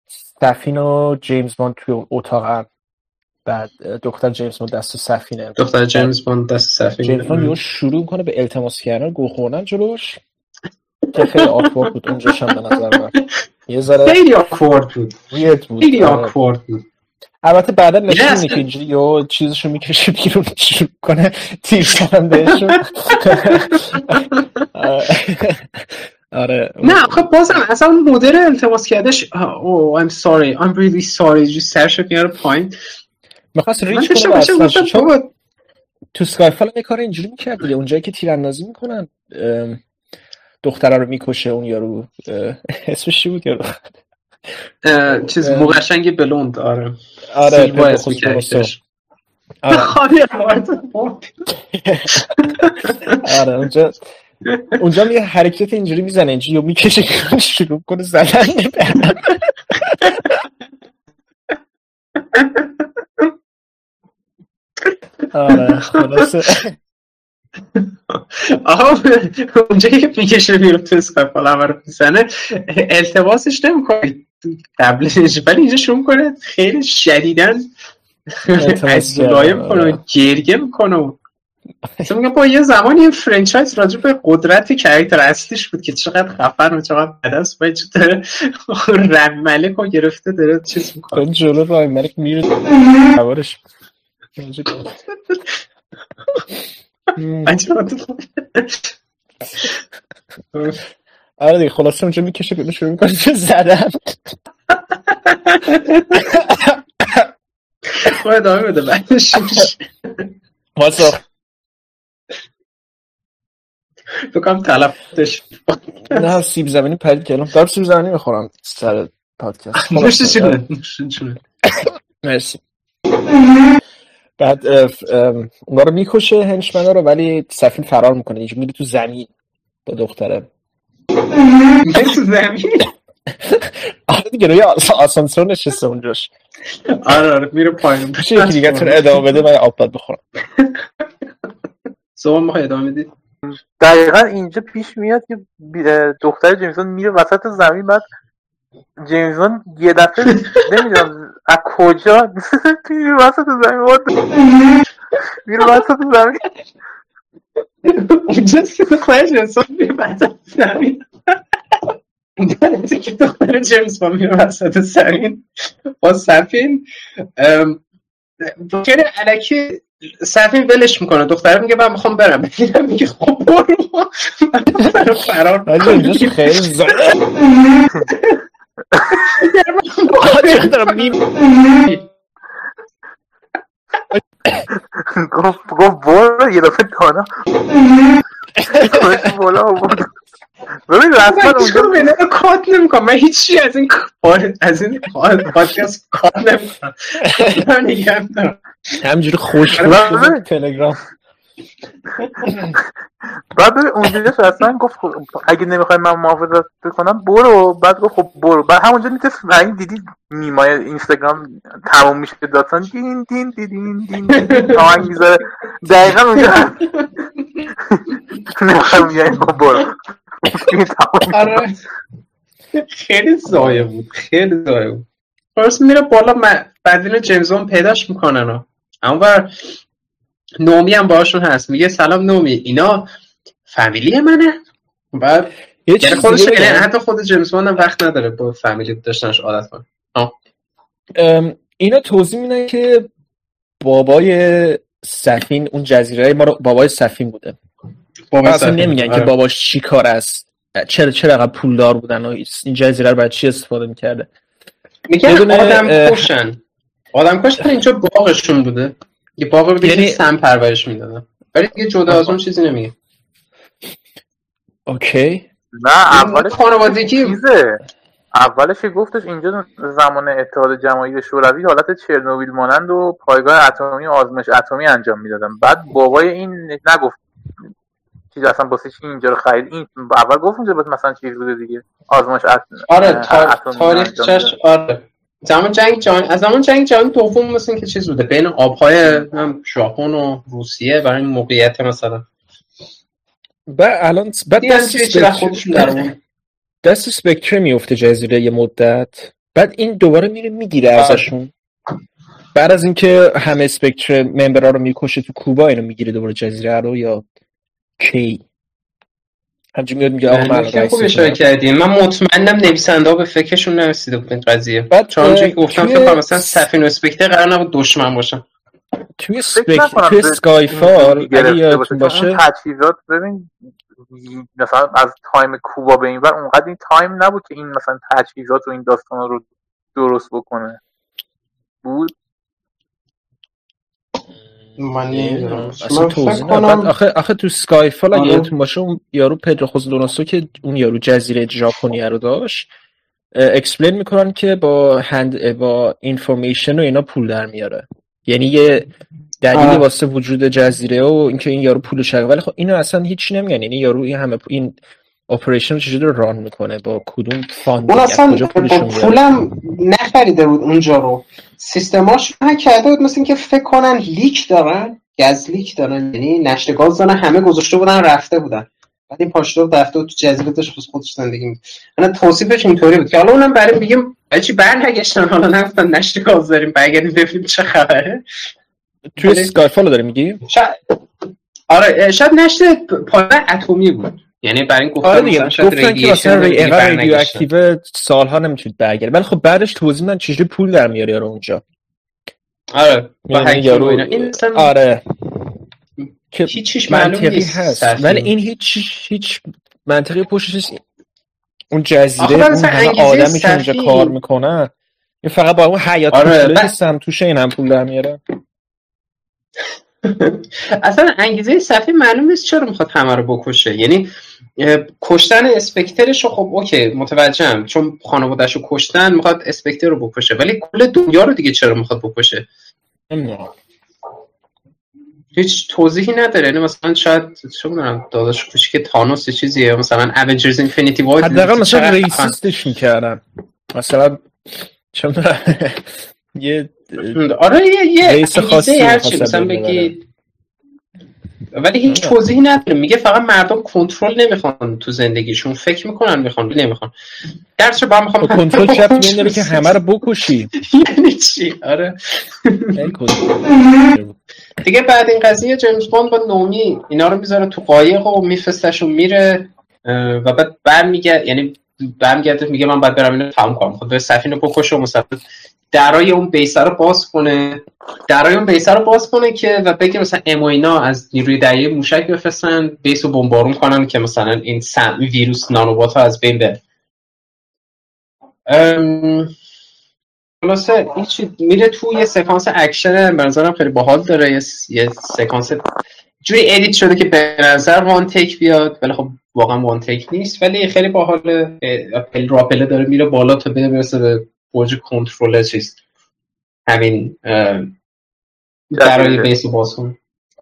سفین و جیمز باند توی اتاق بعد دختر جیمز باند دست سفینه. دختر جیمز باند دست سفینه جیمز باند شروع کنه به التماس کردن گه خوردن جلوش. که خیلی awkward بود اونجاش هم به نظر من. یه ذره خیلی awkward بود. weird بود. خیلی. awkward بود. البته بعدا نشون که اینجوری یا چیزشو می‌کشه بیرون شروع کنه تیر زدن بهشون. آره. آره. نه خب بازم اصلا اون مدل التماس کردش او I'm sorry I'm really sorry. جو سرشو میاره پایین. می‌خواست ریچ کنه تو سکایفال هم یه کار اینجوری می‌کرد دیگه. اونجایی که تیراندازی می‌کنن دختره رو می‌کشه اون یارو اسمش چی بود یارو چیز. موقشنگ بلوند آره آره. آره آره. اونجا اونجا هم یه حرکت اینجوری می‌زنه اینجوری یا می‌کشه شروع کنه زدن آره خلاصه آها اونجایی که می‌کشه بیرون تو اسکایپ حالا همه رو می‌زنه. التباسش نمی‌کنه. قبلش ولی اینجا شروع کنه خیلی شدیدن از کردن، لایه می‌کنه. و گریه می‌کنه و مثلا میگم با یه زمانی این فرنچایز راجع به قدرت کرکتر اصلیش بود که چقدر خفن و چقدر بدست باید چه داره رم ملک رو گرفته داره چیز می‌کنه. جلو رای ملک میره. آره دیگه خلاصه اونجا می‌کشه بیرون شروع می‌کنه زدن خب ادامه بده بعدش واسه. بکنم تلفاتش نه سیب زمینی پرید کردم دارم سیب زمینی می‌خورم سر پادکست. جونه مرسی. بعد اونا رو می‌کشه هنشمنا رو ولی سفین فرار می‌کنه. اینجا میره تو زمین با دختره. تو زمین؟ آره دیگه روی آس- آسانسور نشسته اونجاش. آره آره میره پایین. میشه یکی دیگه تون ادامه بده من آب بخورم. صبح می‌خوای ادامه بدی؟ دقیقا اینجا پیش میاد که دختر جیمزون میره وسط زمین بعد جیمزون یه دفعه نمی‌دونم از کجا میره وسط زمین the- میره وسط زمین. اونجا که دختر جیمز میره وسط زمین بعد که دختر جیمز با میره وسط زمین با سفین ام، خیلی علکی سفین ولش می‌کنه. دختره میگه من می‌خوام برم. میگه خب برو. من دختره فرار. خیلی چقدر دارم میم گفت گفت برو یه دفعه دانا خودش بالا آورد ببین رسما من اونجا به کات نمی‌کنم من هیچی از این کار از این پادکست کات نمی‌کنم من همینجوری خوش آره. تلگرام بعد ببین اونجاش اصلا گفت خب اگه نمی‌خوای من محافظت بکنم برو. بعد گفت خب برو. بعد همونجا می‌تونست این دیدی میمای اینستاگرام تموم میشه داستان. دین دین دین دین دین آهنگ می‌ذاره. دقیقا اونجا نمی‌خوای میگه خب برو. آره. خیلی زایه بود خیلی زایه بود. فرس میره بالا اینو جیمزون پیداش می‌کنن. اما بر نومی هم باشون هست. میگه سلام نومی اینا فامیلی منه. بعد یه یعنی خودش یعنی. حتی خود جیمز هم وقت نداره با فامیلی داشتنش عادت کنه. اینا توضیح میدن که بابای سفین اون جزیره ما رو بابای سفین بوده. بابا اصلا. نمیگن که آره. باباش چی کار است. چرا چرا انقدر پولدار بودن و این جزیره رو برای چی استفاده می‌کرده؟ میگن آدم کشن. آدم کشن اینجا باغشون بوده. یه باغ بوده یعنی- سم پرورش می‌دادن. ولی دیگه جدا از اون چیزی نمیگه. اوکی. نه اولش خانوادگی چیزه. اولش که گفتش اینجا زمان اتحاد جماهیر شوروی حالت چرنوبیل مانند و پایگاه اتمی آزمایش اتمی انجام می‌دادن. بعد بابای این نگفت چیز اصلا واسه چی اینجا رو خرید؟ این اول گفت اینجا مثلا چیز بوده دیگه. آزمایش ات... آره اه، تار... اتمی تاریخ چش. آره. زمان جنگ جهانی از زمان جنگ جهانی دوم مثل که چیز بوده. بین آبهای هم ژاپن و روسیه برای این موقعیت مثلا. بعد الان بعد دست اسپکتر اسپکتر میفته جزیره یه مدت؟ بعد این دوباره میره می‌گیره آره. ازشون. بعد از اینکه همه اسپکتر ممبرا رو می‌کشه تو کوبا اینو می‌گیره دوباره جزیره رو یا کی؟ همچنین میاد میگه آقا من خوب. اشاره کردیم من مطمئنم نویسنده ها به فکرشون نرسیده بود این قضیه. بعد چون که گفتم توی- فکر کنم مثلا سفین و اسپکتر قرار نبود دشمن باشن. توی سپک نکنم توی سکای فال اگه یادتون باشه. تجهیزات ببین مثلا از تایم کوبا به این ور اونقدر این تایم نبود که این مثلا تجهیزات و این داستان رو درست بکنه. بود؟ من نمی‌دونم. اصلا توضیح نه. بعد آخه آخه تو سکای فال اگه آره. یادتون باشه اون یارو پدرو خوزدوناسو که اون یارو جزیره ژاپنی رو داشت اکسپلین می‌کنن که با هند با اینفورمیشن و اینا پول در میاره یعنی یه دلیلی. واسه وجود جزیره و اینکه این یارو پول شقه ولی خب اینو اصلا هیچی نمیگن یعنی یارو این همه این operation رو چجوری run می‌کنه؟ با کدوم fund اون اصلا با پولم نخریده بود اونجا رو. سیستماش هک کرده بود مثل اینکه فکر کنن leak دارن gas leak دارن یعنی نشت گاز دارن همه گذاشته بودن رفته بودن. بعد این پاشده بود رفته بود تو جزیره داشت خود خودش زندگی می‌کرد. من توصیفش اینطوری بود که حالا اونم برای میگیم برای چی برنگشتن؟ حالا نگفتن نشت گاز داریم برگردیم ببینیم چه خبره. توی ولی- سکای فال داره میگی؟ شاید آره شاید نشت پایگاه اتمی بود. یعنی برای این گفتم آره شاید گفتن که مثلا برنگشتن. رادیواکتیو سالها نمی‌تونید برگردید. ولی خب بعدش توضیح میدن چجوری پول در میاره یارو اونجا. آره با یعنی یارو اینا. این آره. که هیچیش معلوم منطقی هست. ولی این هیچ هیچ منطقی پشتش نیست. اون جزیره اون همه آدمی که اونجا کار می‌کنن این فقط با اون حیات آره، آره نیستم توش این هم پول در میاره. اصلا انگیزه صفحه معلوم نیست چرا می‌خواد همه رو بکشه. یعنی کشتن اسپکترش رو خب اوکی متوجهم. چون خانوادهش رو کشتن می‌خواد اسپکتر رو بکشه. ولی کل دنیا رو دیگه چرا می‌خواد بکشه؟ نمی‌دونم هیچ توضیحی نداره. یعنی مثلا شاید چه می‌دونم داداش کوچیک تانوس یه چیزیه. مثلا Avengers Infinity War حداقل مثلا. ریسیستش می‌کردن. مثلا چه می‌دونم، یه آره یه یه خاصی می‌خواست مثلا ببره. بگی ولی هیچ. توضیحی نداره. میگه فقط مردم کنترل نمی‌خوان تو زندگیشون فکر می‌کنن می‌خوان ولی نمی‌خوان. درس با می‌خوام کنترل چپ به این داره که همه رو بکشی. یعنی چی؟ آره. کنترل. دیگه بعد این قضیه جیمز باند با نومی اینا رو می‌ذاره تو قایق و میفرستش و میره و بعد برمیگرد یعنی برمیگرده میگه من باید برم اینو تمام کنم. خود به سفینه بکشه و مثلا درای اون base ه رو باز کنه. درای اون base ه رو باز کنه که و بگه مثلا ام و اینا از نیروی دریایی موشک بفرستن base رو بمبارون کنن که مثلا این سم ویروس nanobot ها از بین بره. خلاصه هیچی میره تو یه سکانس اکشن به نظرم خیلی باحال داره. یه, یه سکانس جوری edit شده که به نظر one take بیاد. ولی خب واقعا one take نیست ولی خیلی باحال پل راپله داره میره بالا تا بره برسه به برج کنترل چیز همین جزیره. base باز کن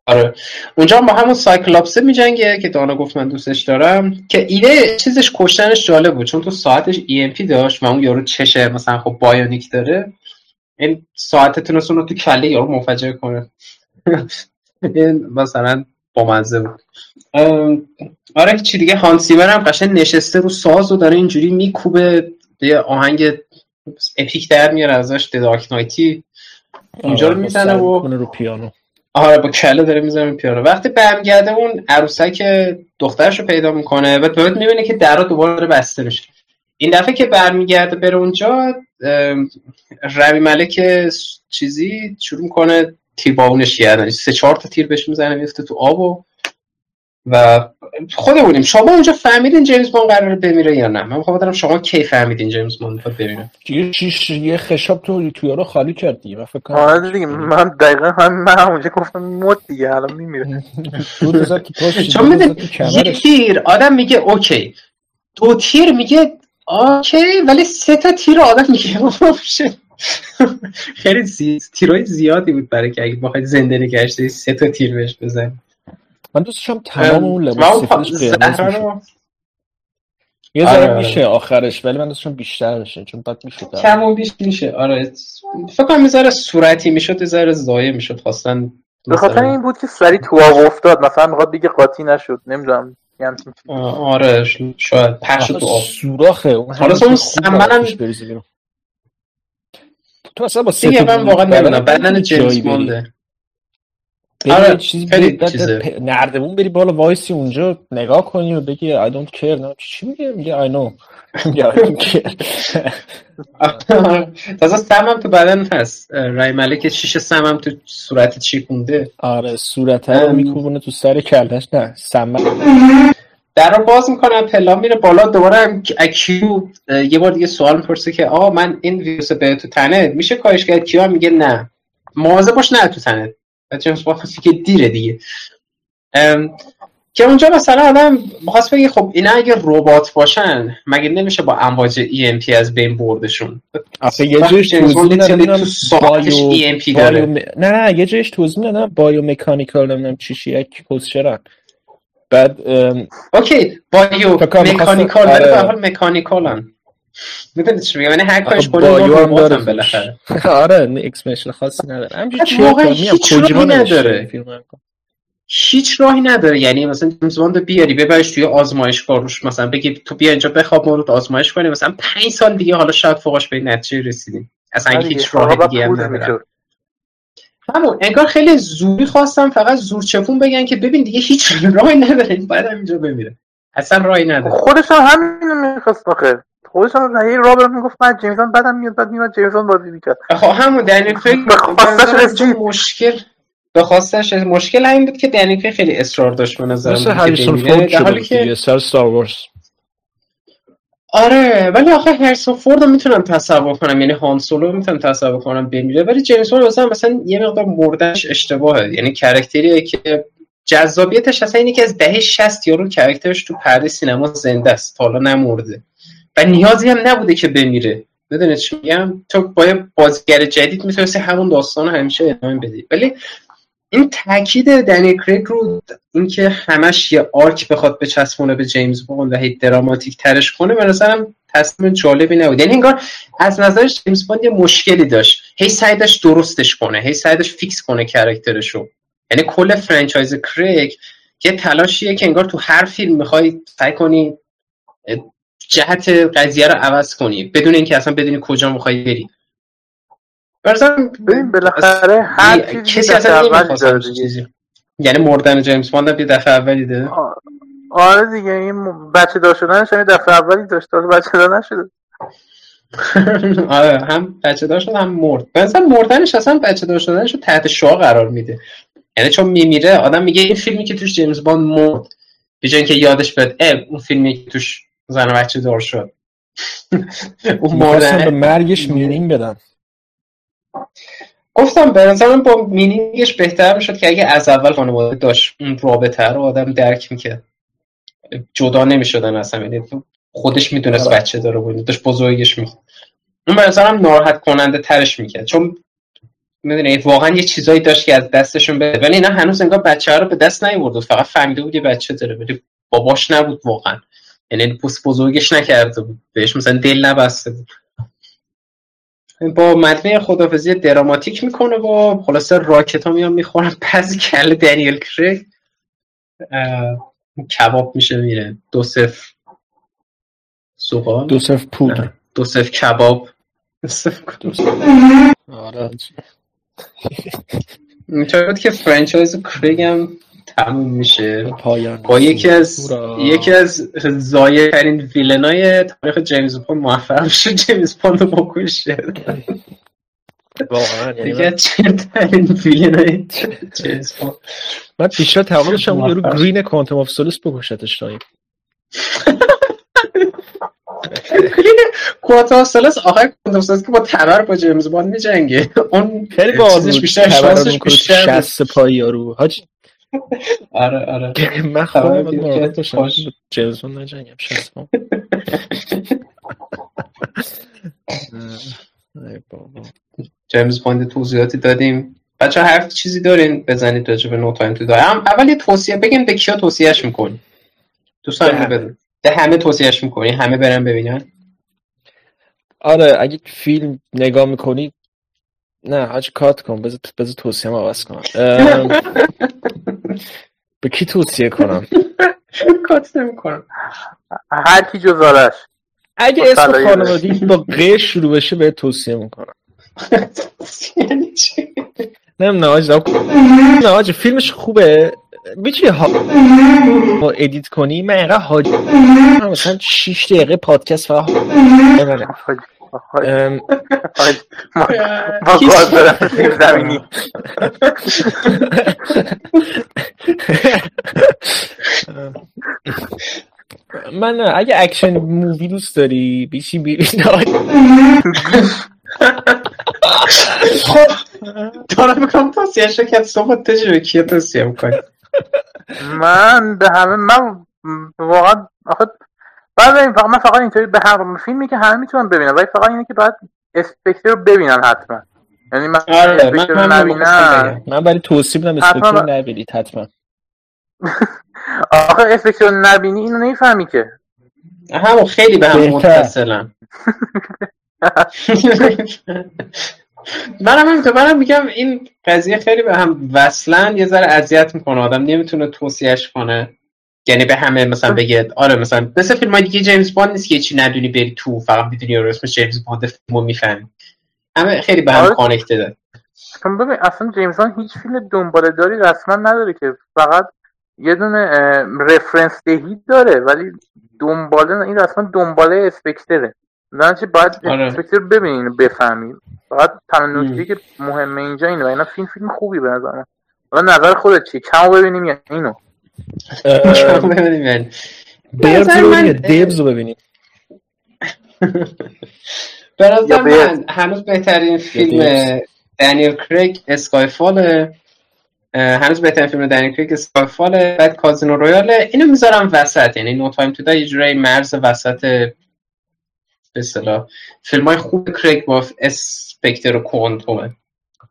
آره. اونجا با همون Cyclops ه میجنگه که دانا گفت من دوستش دارم که ایده چیزش کشتنش جالب بود چون تو ساعتش EMP داشت و اون یارو چشمش مثلا خب bionic داره. این ساعت تونست اون رو تو کله یارو منفجر کنه. این مثلا بامزه بود. آره چی دیگه هانسیمر هم قشنگ نشسته رو ساز و داره اینجوری میکوبه یه آهنگ اپیک در میاره ازش دارک نایتی اونجا رو آره، می‌زنه سر و رو پیانو. آره با کله داره می‌زنه پیانو. وقتی برمیگرده اون عروسک دخترش رو پیدا می‌کنه و بعد می‌بینه که درا دوباره بسته میشه. این دفعه که برمیگرده بره اونجا رمی ملک چیزی شروع می‌کنه تیر باونش کردن سه چهار تا تیر بهش می‌زنه میفته تو آب و و خودمونیم. شما اونجا فهمیدین جیمز بوند قراره بمیره یا نه؟ من می‌خوام بدونم شما کی فهمیدین جیمز بوند می‌خواد بمیره. یه شیش یه خشاب تو توی رو خالی کرد دیگه من فکر کنم آره دیگه من دقیقا هم من اونجا گفتم مد دیگه الان میمیره. چون می‌دونی تو یه تیر آدم میگه اوکی. دو تیر میگه اوکی ولی سه تا تیر آدم میگه. خیلی زی... تیرای زیادی بود برای که اگه بخواید زنده داری سه تا تیر بهش بزنی. من دوست داشتم تمام اون لباس سفیدش قرمز زهرا میشه. یه آره، ذره آره. میشه آخرش ولی من دوستشم بیشتر بشه چون بعد میشه کم و بیش میشه. آره. فکر کنم یه ذره صورتی می‌شد یه ذره زایه می‌شد خواستن به خاطر مثلا- این بود که سری تو آب افتاد مثلا می‌خواد بگه قاطی نشد نمی‌دونم آره شاید پخش تو آب. سوراخه حالا اون سمن هم-. تو اصلا با سه دیگه من واقعا بدن نمی‌دونم. بدن جیمز. بونده آره، چیزی بری چیزه. نردمون بری بالا وایسی اونجا نگاه کنی و بگی I don't care نه چی میگه؟ میگه I know. تازه سمم تو بدن هست. رای ملک شیش سمم تو صورت چیکونده آره صورت رو ام. میکوبونه تو سر کلش نه سمه در رو باز می‌کنم پلا میره بالا دوباره هم کیو؟ اه، یه بار دیگه سوال می‌پرسه که آه من این ویروس به تو تنه میشه کارش کرد؟ کیو هم میگه نه. مواظب باش نه تو تنه. و جیمز باند که دیره دیگه. که اونجا مثلا آدم می‌خواست بگه خب اینا اگه ربات باشن مگه نمیشه با امواج EMP از بین بردشون؟ آخه یه جایش توضیح ساعتش EMP داره. بایو نه نه یه جایش توضیح میدن بایو مکانیکال نمی‌دونم چی چی یک پوزچرن بعد اوکی بایو مکانیکال ولی به آره. حال مکانیکالن. می‌دونی چی میگم؟ یعنی هر کنی بایو اونو هم داره بالاخره. آره نه اکسپنشن خاصی نداره. میگم هیچ کوجیما راهی نداره. این. هیچ راهی نداره. یعنی مثلا جیمز باند بیاری ببرش توی آزمایشگاه روش مثلا بگی تو بیا اینجا بخواب ما رو آزمایش کنیم مثلا پنج سال دیگه حالا شاید فوقش به این نتیجه رسیدیم. اصلا هیچ راه دیگه هم می‌شد. همون انگار خیلی زوری خواستم فقط زورچپون بگن که ببین دیگه هیچ راهی نداره باید اینجا بمیره اصلا راهی نداره خودش هم همینو می‌خواست آخه. خودش هم یه رابرت می‌گفت من جیمزون بعدم میاد بعد میاد جیمزون بازی می‌کرد. خب همون دنیل رسید. مشکل به خواستش مشکل همین بود که دنیل کریگ خیلی اصرار داشت به نظرم مثل هریسون. فورد در شده که دیگه سر ستار وارز. آره ولی آخه هرسون فورد رو می‌تونم تصور کنم. یعنی هان سولو می‌تونم تصور کنم بمیره. ولی جیمز بوند مثلا مثلا یه مقدار مردنش اشتباهه. یعنی کرکتریه که جذابیتش اصلا اینه که از دهه 60 یارو character ش تو پرده سینما زنده است. حالا نمرده. و نیازی هم نبوده که بمیره. می‌دونی چی میگم؟ تو با بازیگر جدید می‌تونستی همون داستان همیشه ادامه بدی. ولی این تاکید دنیل کریگ رو اینکه همش یه arc بخواد بچسبونه به جیمز بوند و هی دراماتیک ترش کنه به نظرم تصمیم جالبی نبود. یعنی انگار از نظرش جیمز بوند یه مشکلی داشت. هی سعی داشت درستش کنه هی سعی داشت fix کنه character شو یعنی کل franchise کریگ یه تلاشیه که انگار تو هر فیلم می‌خوای سعی کنی جهت قضیه رو عوض کنی بدون اینکه اصلا بدونی کجا می‌خوای بری. ببین بالاخره هر کسی اصلا چیزی. یعنی مردن جیمز باند یه دفعه اولیه. آره دیگه این بچه دار شدنش هم دفعه اولی داشت بچه دار نشده. آره هم بچه دار شد هم مرد. مثلا مردنش اصلا بچه دار شدنش رو تحت شعاع قرار میده. یعنی چون میمیره آدم میگه این فیلمی که توش جیمز باند مرد. به اینکه یادش بد اون فیلمی که توش زن بچه دار شد. اون مردن به مرگش مینینگ بدن. گفتم به نظرم با مینینگش بهتر می‌شد که اگه از اول خانواده داشت اون رابطه رو آدم درک می‌کرد. جدا نمی‌شدن اصلا. یعنی خودش می‌دونست آره. بچه داره بود داشت بزرگش می‌کرد اون به نظرم ناراحت کننده ترش می‌کرد. چون می‌دونی واقعا یه چیزایی داشت که از دستشون بده ولی اینا هنوز انگار بچه ها رو به دست نیورد فقط فهمیده بود یه بچه داره. ولی باباش نبود واقعا. یعنی بزرگش نکرده بود. بهش مثلا دل نبسته بود. با مدنه خدافزی دراماتیک می‌کنه و خلاصه راکت ها میان می‌خورن. پس کل دنیل کریگ کباب میشه میره. دو صف سوقال دو صف پول. دو صف کباب. آره. بود که فرانچایز کریگ هم تموم میشه. با یکی از یکی از زایه ترین ویلنای تاریخ جیمز بوند موفق میشه. جیمز بوند رو بکشه. واقعا یعنی ترین ویلنای جیمز بوند. من پیشتر تمام اون رو گرین کوانتوم آف سولوس بکشتش داریم کوانتوم آف سولوس آخر کوانتوم سولوس که با تبر با جیمز بوند میجنگه. اون خیلی بازش بیشتر شانسش بیشتر 60 پای یارو. حاج آره آره. من خودم ناراحت باشم جیمزون نجنگم شسمم جیمز باند توضیحاتی دادیم. بچه حرف چیزی دارین بزنید راجع به نو تایم تو دارم اول یه توصیه بگیم به کیا توصیهش می‌کنی؟ دوستان بدون به همه توصیهش می‌کنی همه برن ببینن. آره اگه فیلم نگاه می‌کنی نه حاج کات کن بذار بذار توصیه عوض کنم. به کی توصیه کنم؟ کات نمی‌کنم. هر کی جزارش اگه اسم خانوادگی با ق شروع بشه به توصیه می‌کنم. یعنی نمی‌دونم آج نه آج فیلمش خوبه. می‌تونی ها ادیت کنی؟ من اینقدر حاجی مثلا 6 دقیقه پادکست فقط گاز زمینی. من اگه اکشن مووی دوست داری بیشی بیرین خب. دارم می‌کنم توصیه شکت صبح تجربه کیه توصیه می‌کنی؟ من به همه من واقعا آخه بعد این فقط من فقط اینطوری به هر فیلمی که همه می‌تونن ببینن ولی فقط اینه که باید اسپکتر رو ببینن حتما. یعنی من آره من من نبینم. من برای توصیه بدم اسپکتر نبینید حتما. آخه اسپکتر نبینی اینو نمی‌فهمی که. همون خیلی به هم متصلم. منم همینطور منم میگم این قضیه خیلی به هم وصلن یه ذره اذیت می‌کنه آدم نمی‌تونه توصیهش کنه. یعنی به همه مثلا بگه آره مثلا مثل فیلم های دیگه جیمز باند نیست که چی ندونی بری تو فقط می‌دونی آره اسم جیمز باند فیلمو می‌فهمی. همه خیلی به هم آره. connected ه ببین اصلا جیمز باند هیچ فیلم دنباله داری رسما نداره که فقط یه دونه reference دهی داره ولی دنباله این رسما دنباله Spectre ه چی باید آره. اسپکتر ببینین بفهمین فقط تنها که مهمه اینجا اینه و اینا فیلم فیلم خوبی به نظر من نظر خودت چی کمو ببینیم یا اینو؟ برز رو ببینید دیبز رو ببینید به نظر من هنوز بهترین فیلم دنیل کریگ اسکایفال هنوز بهترین فیلم دنیل کریگ اسکایفال بعد کازینو رویاله. اینو می‌ذارم وسط. یعنی نو تایم تو یه مرز وسط به اصطلاح فیلم های خوب کریگ با Spectre و Quantum ه.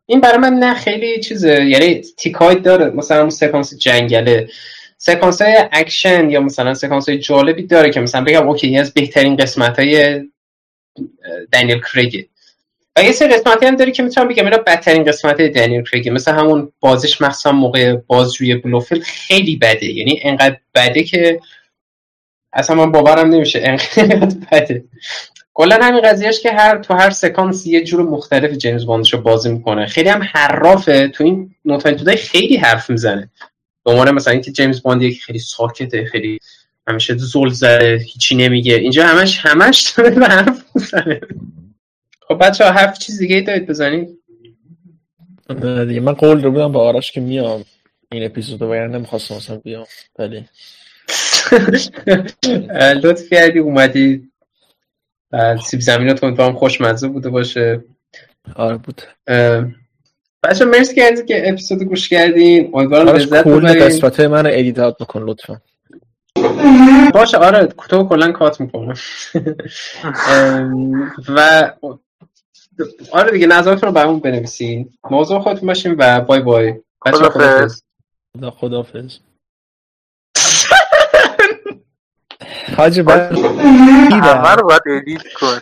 این برای من نه خیلی چیزه. یعنی تیکای داره. مثلا اون سکانس جنگله. سکانس های اکشن یا مثلا سکانس های جالبی داره که مثلا بگم okay از بهترین قسمت های دنیل کریگه. و یه سری قسمتی هم داره که می‌تونم بگم اینا بدترین قسمت دنیل کریگه. مثل همون بازش مخصوصا موقع بازجویی بلوفلد خیلی بده. یعنی انقدر بده که اصلا من باورم نمیشه انقدر بده. کلا همین قضیهش که هر تو هر سکانس یه جور مختلف جیمز باندش رو بازی می‌کنه. خیلی هم حرافه. تو این نوت خیلی حرف می‌زنه. به عنوان مثلا اینکه جیمز باند یکی خیلی ساکته خیلی همیشه زل زده هیچی نمیگه. اینجا همش همش داره به حرف می‌زنه. خب بچه ها حرف چیز دیگه ای دارید بزنید؟ دیگه من قول رو بودم با آرش که میام. این اپیزود رو نمی‌خواستم اصلا بیام ولی. لطف کردی اومدی. سیب زمین تو خوشمزه بوده باشه. آره بود. بچه مرسی کردید که اپیزود گوش کردین. امیدوارم لذت ببرید قسمت من رو ادیت بکن لطفا. باشه آره تو کلا کات می‌کنم. و آره دیگه نظرتون رو برامون بنویسین. موضوع خودتون باشیم و بای بای. بچه خدافز خدافز حاجی همه رو باید ادیت کن.